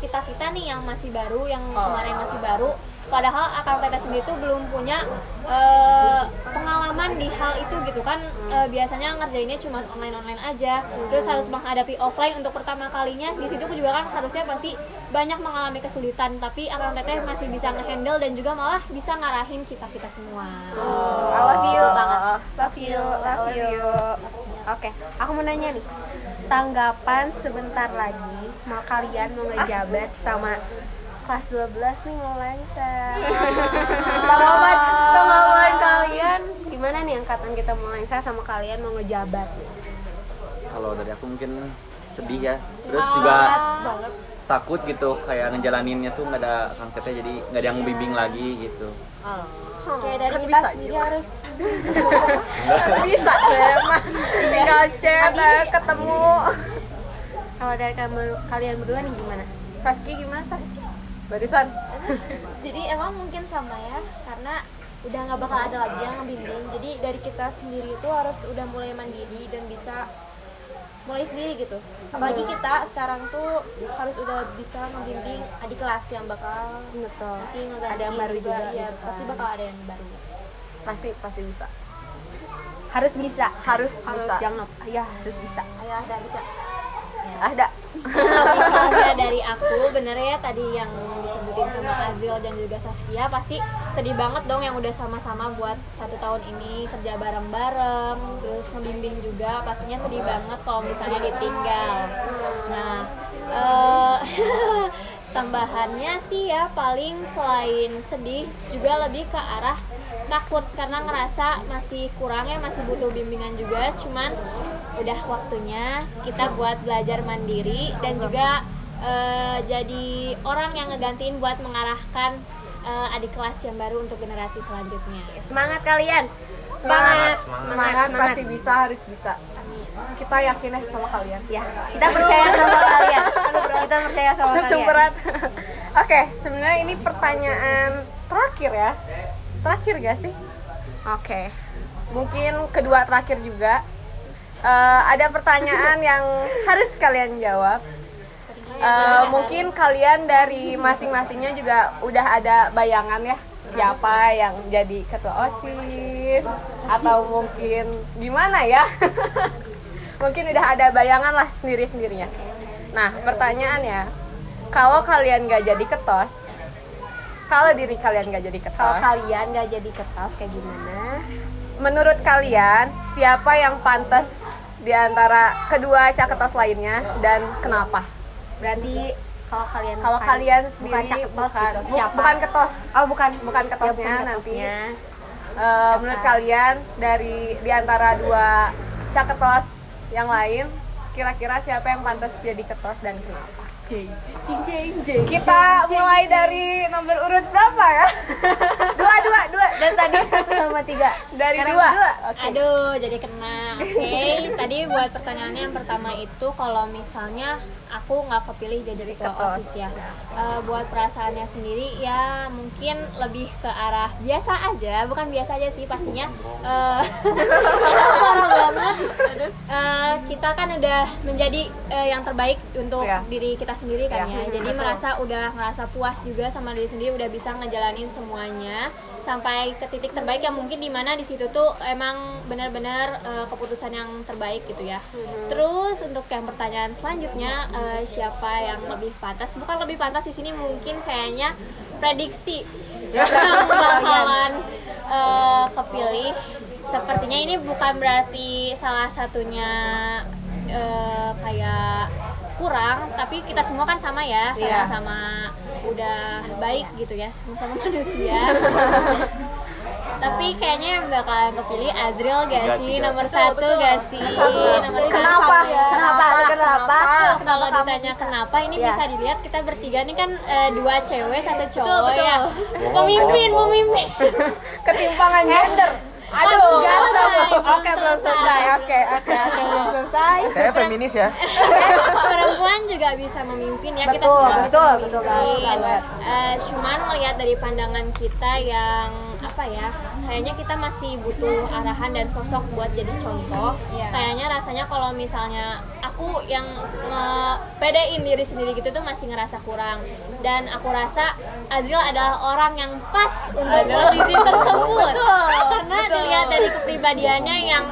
kita kita nih yang masih baru, yang kemarin masih baru. Padahal Akang Teteh sendiri tuh belum punya eh, pengalaman di hal itu gitu kan. Eh, biasanya ngerjainnya cuma online online aja. Terus harus menghadapi offline untuk pertama kalinya. Di situ juga kan harusnya pasti banyak mengalami kesulitan. Tapi Akang Teteh masih bisa ngehandle dan juga malah bisa ngarahin kita kita semua I love you. Banget. Love you love you. oke aku mau nanya nih. Tanggapan sebentar lagi mau kalian mau ngejabat sama kelas 12 nih mau lengser tanggapan tanggapan kalian gimana nih angkatan kita mau lengser sama kalian mau ngejabat kalau dari aku mungkin sedih ya terus juga takut gitu kayak ngejalaninnya tuh nggak ada kang teteh jadi nggak ada yang bimbing lagi gitu kayak dari Kan kita bisa sendiri juga. harus Bisa ya, mah. Tinggal chat, eh, ketemu. kalau dari kamu- kalian berdua nih gimana Saski gimana, Sas? Barisan. jadi emang mungkin sama ya karena udah nggak bakal ada lagi yang bimbing jadi dari kita sendiri itu harus udah mulai mandiri dan bisa mulai sendiri gitu apalagi kita sekarang tuh harus udah bisa membimbing adik kelas yang bakal betul nanti Ada yang baru juga iya gitu pasti kan. bakal ada yang baru Pasti pasti bisa. harus bisa Harus harus bisa. jangan ya harus bisa ayo ada bisa Ada. kalau misalnya dari aku bener ya tadi yang disebutin sama Azil dan juga Saskia pasti sedih banget dong yang udah sama-sama buat satu tahun ini kerja bareng-bareng terus ngebimbing juga pastinya sedih banget kalau misalnya ditinggal nah eh, tambahannya sih ya paling selain sedih juga lebih ke arah takut karena ngerasa masih kurang ya masih butuh bimbingan juga cuman udah waktunya kita buat belajar mandiri dan juga eh, jadi orang yang ngegantiin buat mengarahkan eh, adik kelas yang baru untuk generasi selanjutnya semangat kalian semangat Semangat, pasti bisa, harus bisa. Kita yakin ya sama kalian. ya kita percaya sama kalian kita percaya sama Langsung kalian berat. Oke, sebenarnya ini pertanyaan terakhir ya. Terakhir gak sih? oke Mungkin kedua terakhir juga. Eh, ada pertanyaan yang harus kalian jawab. Eh, mungkin kalian dari masing-masingnya juga udah ada bayangan ya siapa yang jadi ketua osis atau mungkin gimana ya? Mungkin udah ada bayangan lah sendiri sendirinya nah pertanyaannya kalau kalian gak jadi ketos kalau diri kalian gak jadi kalau ketos kalian nggak jadi ketos kayak gimana? menurut kalian siapa yang pantas di antara kedua caketos lainnya dan kenapa? Berarti kalau kalian kalau bukan- kalian sendiri bukan caketos bukan, gitu siapa bukan ketos. Oh bukan. Bukan Ya, ketosnya bukan nanti. ketosnya. Eh, menurut kalian dari di antara dua caketos yang lain kira-kira siapa yang pantas jadi ketos dan kenapa kita mulai dari nomor urut berapa ya? Dua dua dua. Dari tadi satu sama tiga. Dari Sekarang dua. dua. oke. Aduh, jadi kena. Oke, tadi buat pertanyaannya yang pertama itu kalau misalnya aku nggak kepilih jadi ketua osis ya. Eh, buat perasaannya sendiri ya mungkin lebih ke arah biasa aja, bukan biasa aja sih pastinya. Parah banget. Eh, kita kan udah menjadi eh, yang terbaik untuk Iya. diri kita sendiri kan Iya, ya. Jadi merasa udah merasa puas juga sama diri sendiri, udah bisa ngejalanin semuanya sampai ke titik terbaik yang mungkin di mana di situ tuh emang benar-benar eh, keputusan yang terbaik gitu ya. Terus untuk yang pertanyaan selanjutnya eh, siapa yang lebih pantas? Bukan lebih pantas di sini mungkin kayaknya prediksi yang bakalan eh, kepilih. Sepertinya ini bukan berarti salah satunya eh, kayak kurang tapi kita semua kan sama ya Iya. sama-sama udah baik gitu ya sama-sama manusia tapi kayaknya yang bakalan kepilih Azril gak Tiga, sih tiga. nomor satu gak sih nomor Kenapa? satu. Kenapa? Kenapa? Kalau Kenapa kamu ditanya bisa? kenapa ini Ya. bisa dilihat kita bertiga ini kan eh, dua cewek satu cowok betul. ya pemimpin pemimpin Ketimpangan gender. Aduh Enggak selesai, selesai. Oke, belum selesai. Oke, oke, oke, belum selesai. Saya feminis ya. perempuan juga bisa memimpin ya kita Betul, semua bisa betul, memimpin. betul banget, banget. Eh, cuman melihat dari pandangan kita yang apa ya kayaknya kita masih butuh arahan dan sosok buat jadi contoh Iya. kayaknya rasanya kalau misalnya aku yang ngepedein diri sendiri gitu tuh masih ngerasa kurang dan aku rasa Azril adalah orang yang pas untuk posisi tersebut karena dilihat dari kepribadiannya yang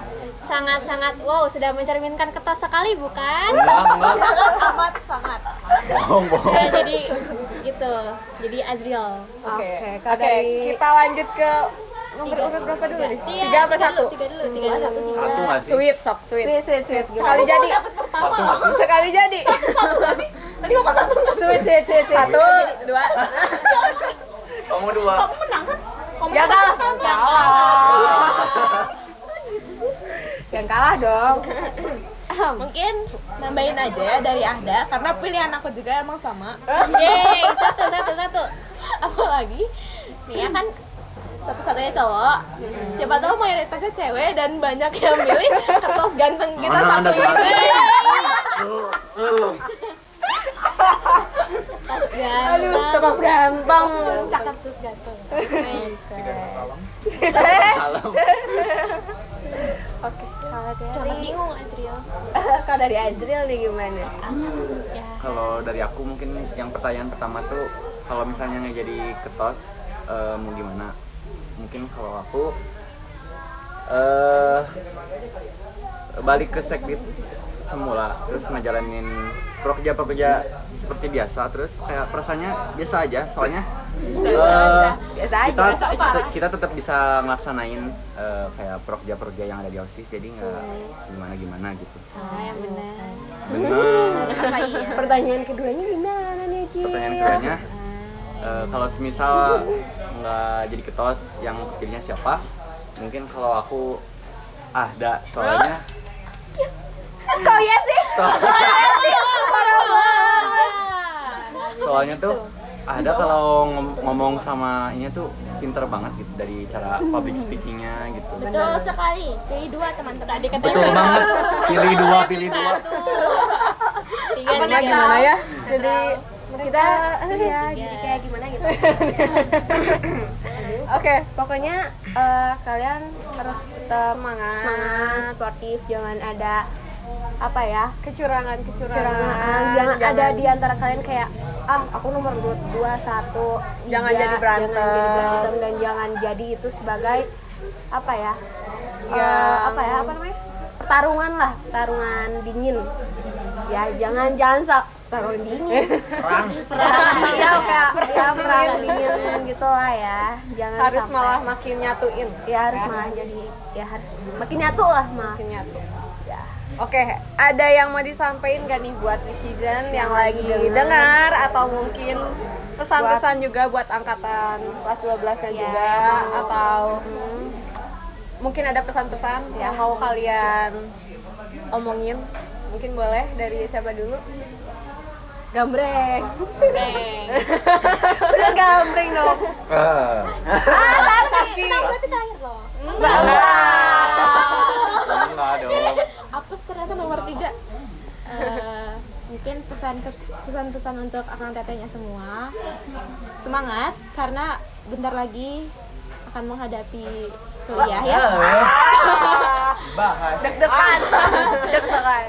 sangat-sangat wow sudah mencerminkan ketos sekali bukan Enggak, enggak. amat sangat Bohong, bohong. ya jadi gitu jadi Azril Oke. Oke, Oke, kalau dari kita lanjut ke nomor urut berapa dulu nih? Tiga apa satu? tiga dulu tiga dulu satu tiga Satu nggak sih? Sweet, sok sweet. sweet, sweet, sweet. Sekali jadi. Satu nggak sih? Sekali jadi. Sweet, sweet, sweet, sweet. Satu, dua. Kamu dua. Yang kalah, yang kalah. Yang kalah. Dong. mungkin nambahin aja ya dari Ahda karena pilihan aku juga emang sama. Yeay satu satu satu. Apalagi? Nih ya kan satu-satunya cowok. Siapa tahu mayoritasnya cewek dan banyak yang milih ketos ganteng kita Mana satu ini. ganteng. Terus ganteng. cakep terus ganteng Salam. Oke, kalau dari bingung Azril kalau dari Ajril nih gimana? ya Kalau dari aku mungkin yang pertanyaan pertama tuh kalau misalnya nggak jadi ketos eh, mau gimana? Mungkin kalau aku eh balik ke sekbid semula terus ngejalanin prokerja prokerja seperti biasa terus kayak perasaannya biasa aja soalnya eh, Biasa kita aja. kita, kita tetap bisa ngelaksanain eh, kayak prokerja yang ada di osis jadi nggak gimana gimana gitu ah yang benar benar Apa iya? Pertanyaan keduanya gimana nih, Ci? pertanyaan keduanya eh, kalau semisal nggak jadi ketos yang kepilihnya siapa mungkin kalau aku ada soalnya Kok ya sih? Soalnya tuh ada kalau ngom- ngomong sama ini tuh pinter banget gitu dari cara public speakingnya gitu. Betul sekali. Pilih dua teman-teman. Tadi betul banget. Pilih dua pilih dua. Tiga tiga. gimana ya? Jadi Kita ya jadi kayak gimana gitu. oke. Pokoknya eh, kalian harus tetap Semangat. semangat, sportif, jangan ada apa ya? Kecurangan, kecurangan. kecurangan. Jangan, ada di antara kalian kayak ah aku nomor dua, dua satu Jangan tiga, jadi berantem. jangan jadi berantem. dan jangan jadi itu sebagai apa ya eh, Yang- apa ya apa namanya? Pertarungan lah pertarungan dingin. Ya jangan jangan sa- pertarungan dingin. Perang. Perang. Ya kayak ya perang dingin gitu lah ya. Jangan Harus sampai malah makin nyatuin. ya harus malah jadi ya harus makin nyatu lah Makin nyatu. Ya Oke, ada yang mau disampaikan gak nih buat netizen yang lagi lagi dengar atau mungkin pesan-pesan juga buat angkatan kelas 12 nya juga? Atau mungkin ada pesan-pesan yang mau kalian omongin? Mungkin boleh dari siapa dulu? Gambreng. Breng. udah gambreng dong. Eh, enggak dong aku ternyata nomor tiga Eh, mungkin pesan pesan pesan untuk akang tetenya semua. Semangat karena bentar lagi akan menghadapi kuliah ya. Bahas. deg-degan. Deg-degan.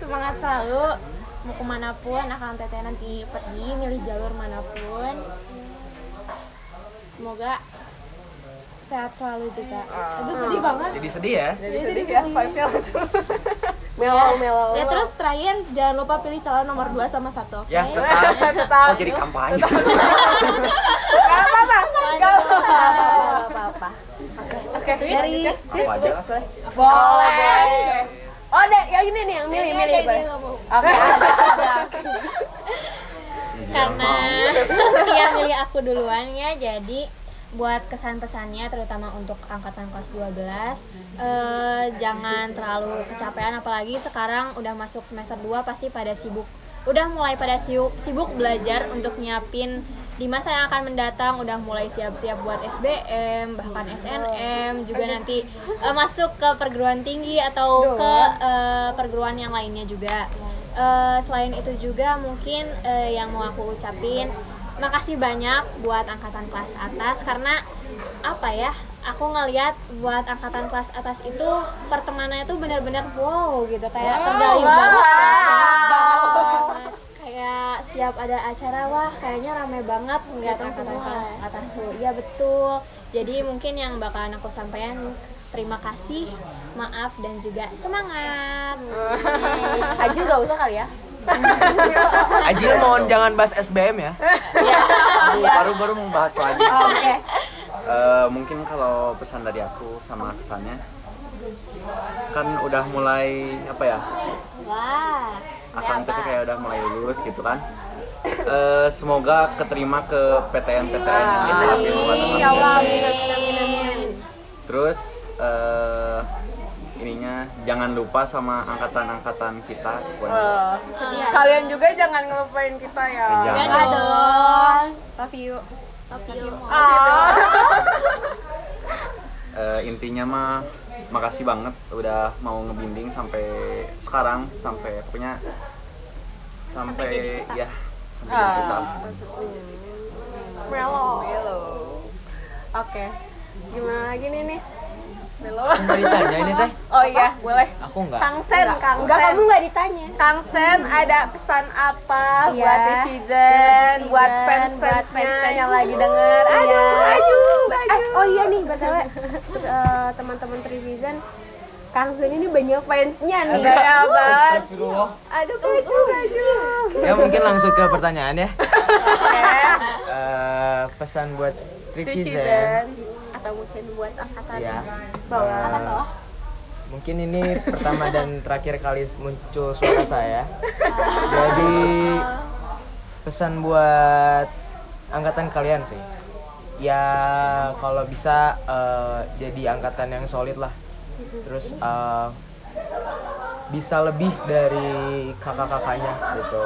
Semangat selalu. Mau ke mana pun akan teteh nanti pergi milih jalur mana pun. Semoga sehat selalu juga. Aduh sedih banget. Jadi sedih ya. jadi sedih ya vibes-nya langsung melo melo ya terus terakhir jangan lupa pilih calon nomor 2 sama satu oke? Ya tetap tetap oh jadi kampanye? Gak apa-apa Gak apa-apa apa apa Oke, dari lah. boleh. Oh deh yang ini nih yang milih Iya, milih. boleh. Oke, ada. karena dia milih aku duluan ya jadi buat kesan pesannya terutama untuk angkatan kelas 12 eh, jangan terlalu kecapean apalagi sekarang udah masuk semester 2 pasti pada sibuk. Udah mulai pada sibuk, sibuk belajar untuk nyiapin di masa yang akan mendatang. Udah mulai siap-siap buat SBM bahkan SNM juga nanti eh, masuk ke perguruan tinggi atau ke eh, perguruan yang lainnya juga. Eh, selain itu juga mungkin eh, yang mau aku ucapin makasih banyak buat angkatan kelas atas karena apa ya aku ngeliat buat angkatan kelas atas itu pertemanannya itu benar-benar wow gitu kayak terjalin banget banget. kayak setiap ada acara wah kayaknya rame banget ngeliat angkatan kelas atas tuh iya betul jadi mungkin yang bakalan aku sampaikan terima kasih maaf dan juga semangat Aju gak usah kali ya. Ajil mohon jangan bahas SBM ya. baru baru mau bahas lagi. Oke. Eh, mungkin kalau pesan dari aku sama kesannya kan udah mulai apa ya? Wah akan tapi kayak udah mulai lulus gitu kan. Eh, semoga keterima ke PTN PTN yang diterapin buat teman-teman. Ya terus eh, ininya jangan lupa sama angkatan-angkatan kita pokoknya. Kalian juga jangan ngelupain kita ya. Eh, jangan. Dong Love you. Eh, intinya mah makasih banget udah mau ngebimbing sampai sekarang sampai pokoknya sampai, ya sampai jadi kita. Melo. Oke. Gimana lagi nih, Nis? Nggak ditanya ini teh. Oh iya, boleh. Aku enggak. Kang Sen, Kang Enggak, Sen. kamu nggak ditanya. Kang Sen ada pesan apa Iya, buat netizen, buat fans buat fansnya fans-fansnya. yang lagi denger? Iya. Aduh, aduh, Eh, aduh. oh iya nih, btw eh, teman-teman Trivision, Kang Zen ini banyak fansnya nih. Banyak banget. Astagfirullah. Aduh, kaju, kaju. Ya mungkin langsung ke pertanyaan ya. Oke. Eh, pesan buat Tricky Zen. Netizen atau mungkin buat angkatan Ya. Bawah. Eh, Mungkin ini pertama dan terakhir kali muncul suara saya. Jadi pesan buat angkatan kalian sih. Ya kalau bisa eh, jadi angkatan yang solid lah. Terus eh, bisa lebih dari kakak-kakaknya gitu.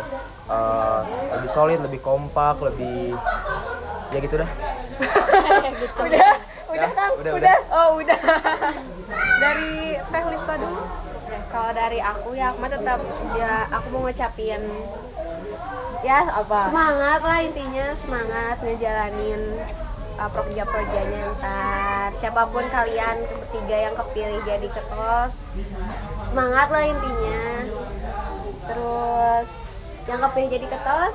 Eh, lebih solid, lebih kompak, lebih ya gitu dah. Udah, udah udah, udah. Oh, udah. Dari Teh Lista dulu. Kalau dari aku ya, aku mah tetap ya aku mau ngucapin ya Apa? semangat lah intinya semangat ngejalanin uh, proja-projanya ntar siapa pun kalian bertiga yang kepilih jadi ketos semangat lah intinya terus yang kepilih jadi ketos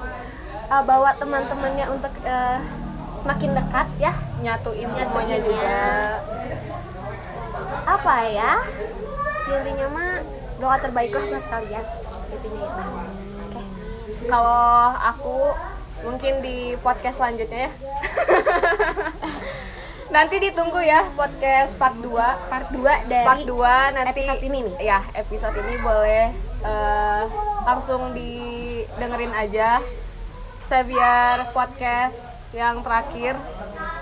uh, bawa teman-temannya untuk uh, semakin dekat ya Nyatuin semuanya juga. apa ya intinya mah doa terbaik lah buat kalian intinya itu oke Kalau aku mungkin di podcast selanjutnya ya. Nanti ditunggu ya podcast part 2. part 2 dari Part 2 nanti episode ini nih. Ya, episode ini boleh eh, langsung didengerin aja. Xavier podcast yang terakhir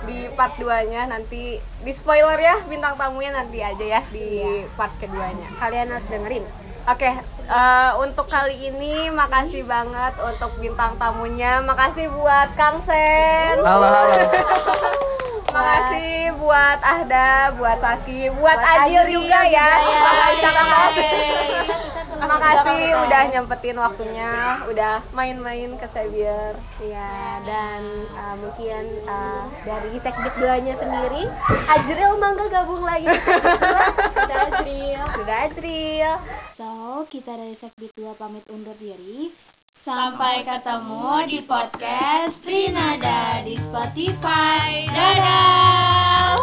di part 2-nya nanti di spoiler ya bintang tamunya nanti aja ya di part keduanya. kalian harus dengerin Oke, eh, untuk kali ini makasih banget untuk bintang tamunya. Makasih buat Kang Sen. Halo halo. Makasih buat Ahda, buat Saski, buat, Buat Adil Adil juga ya. ya. Makasih udah nyempetin waktunya, udah main-main ke Xavier. ya dan uh, mungkin uh, dari sekbid 2 nya sendiri Ajril mangga gabung lagi ke sekbid 2 udah Ajril udah Ajril So, kita dari Sekbid 2 pamit undur diri. Sampai ketemu di podcast Trinada di Spotify. Dadah.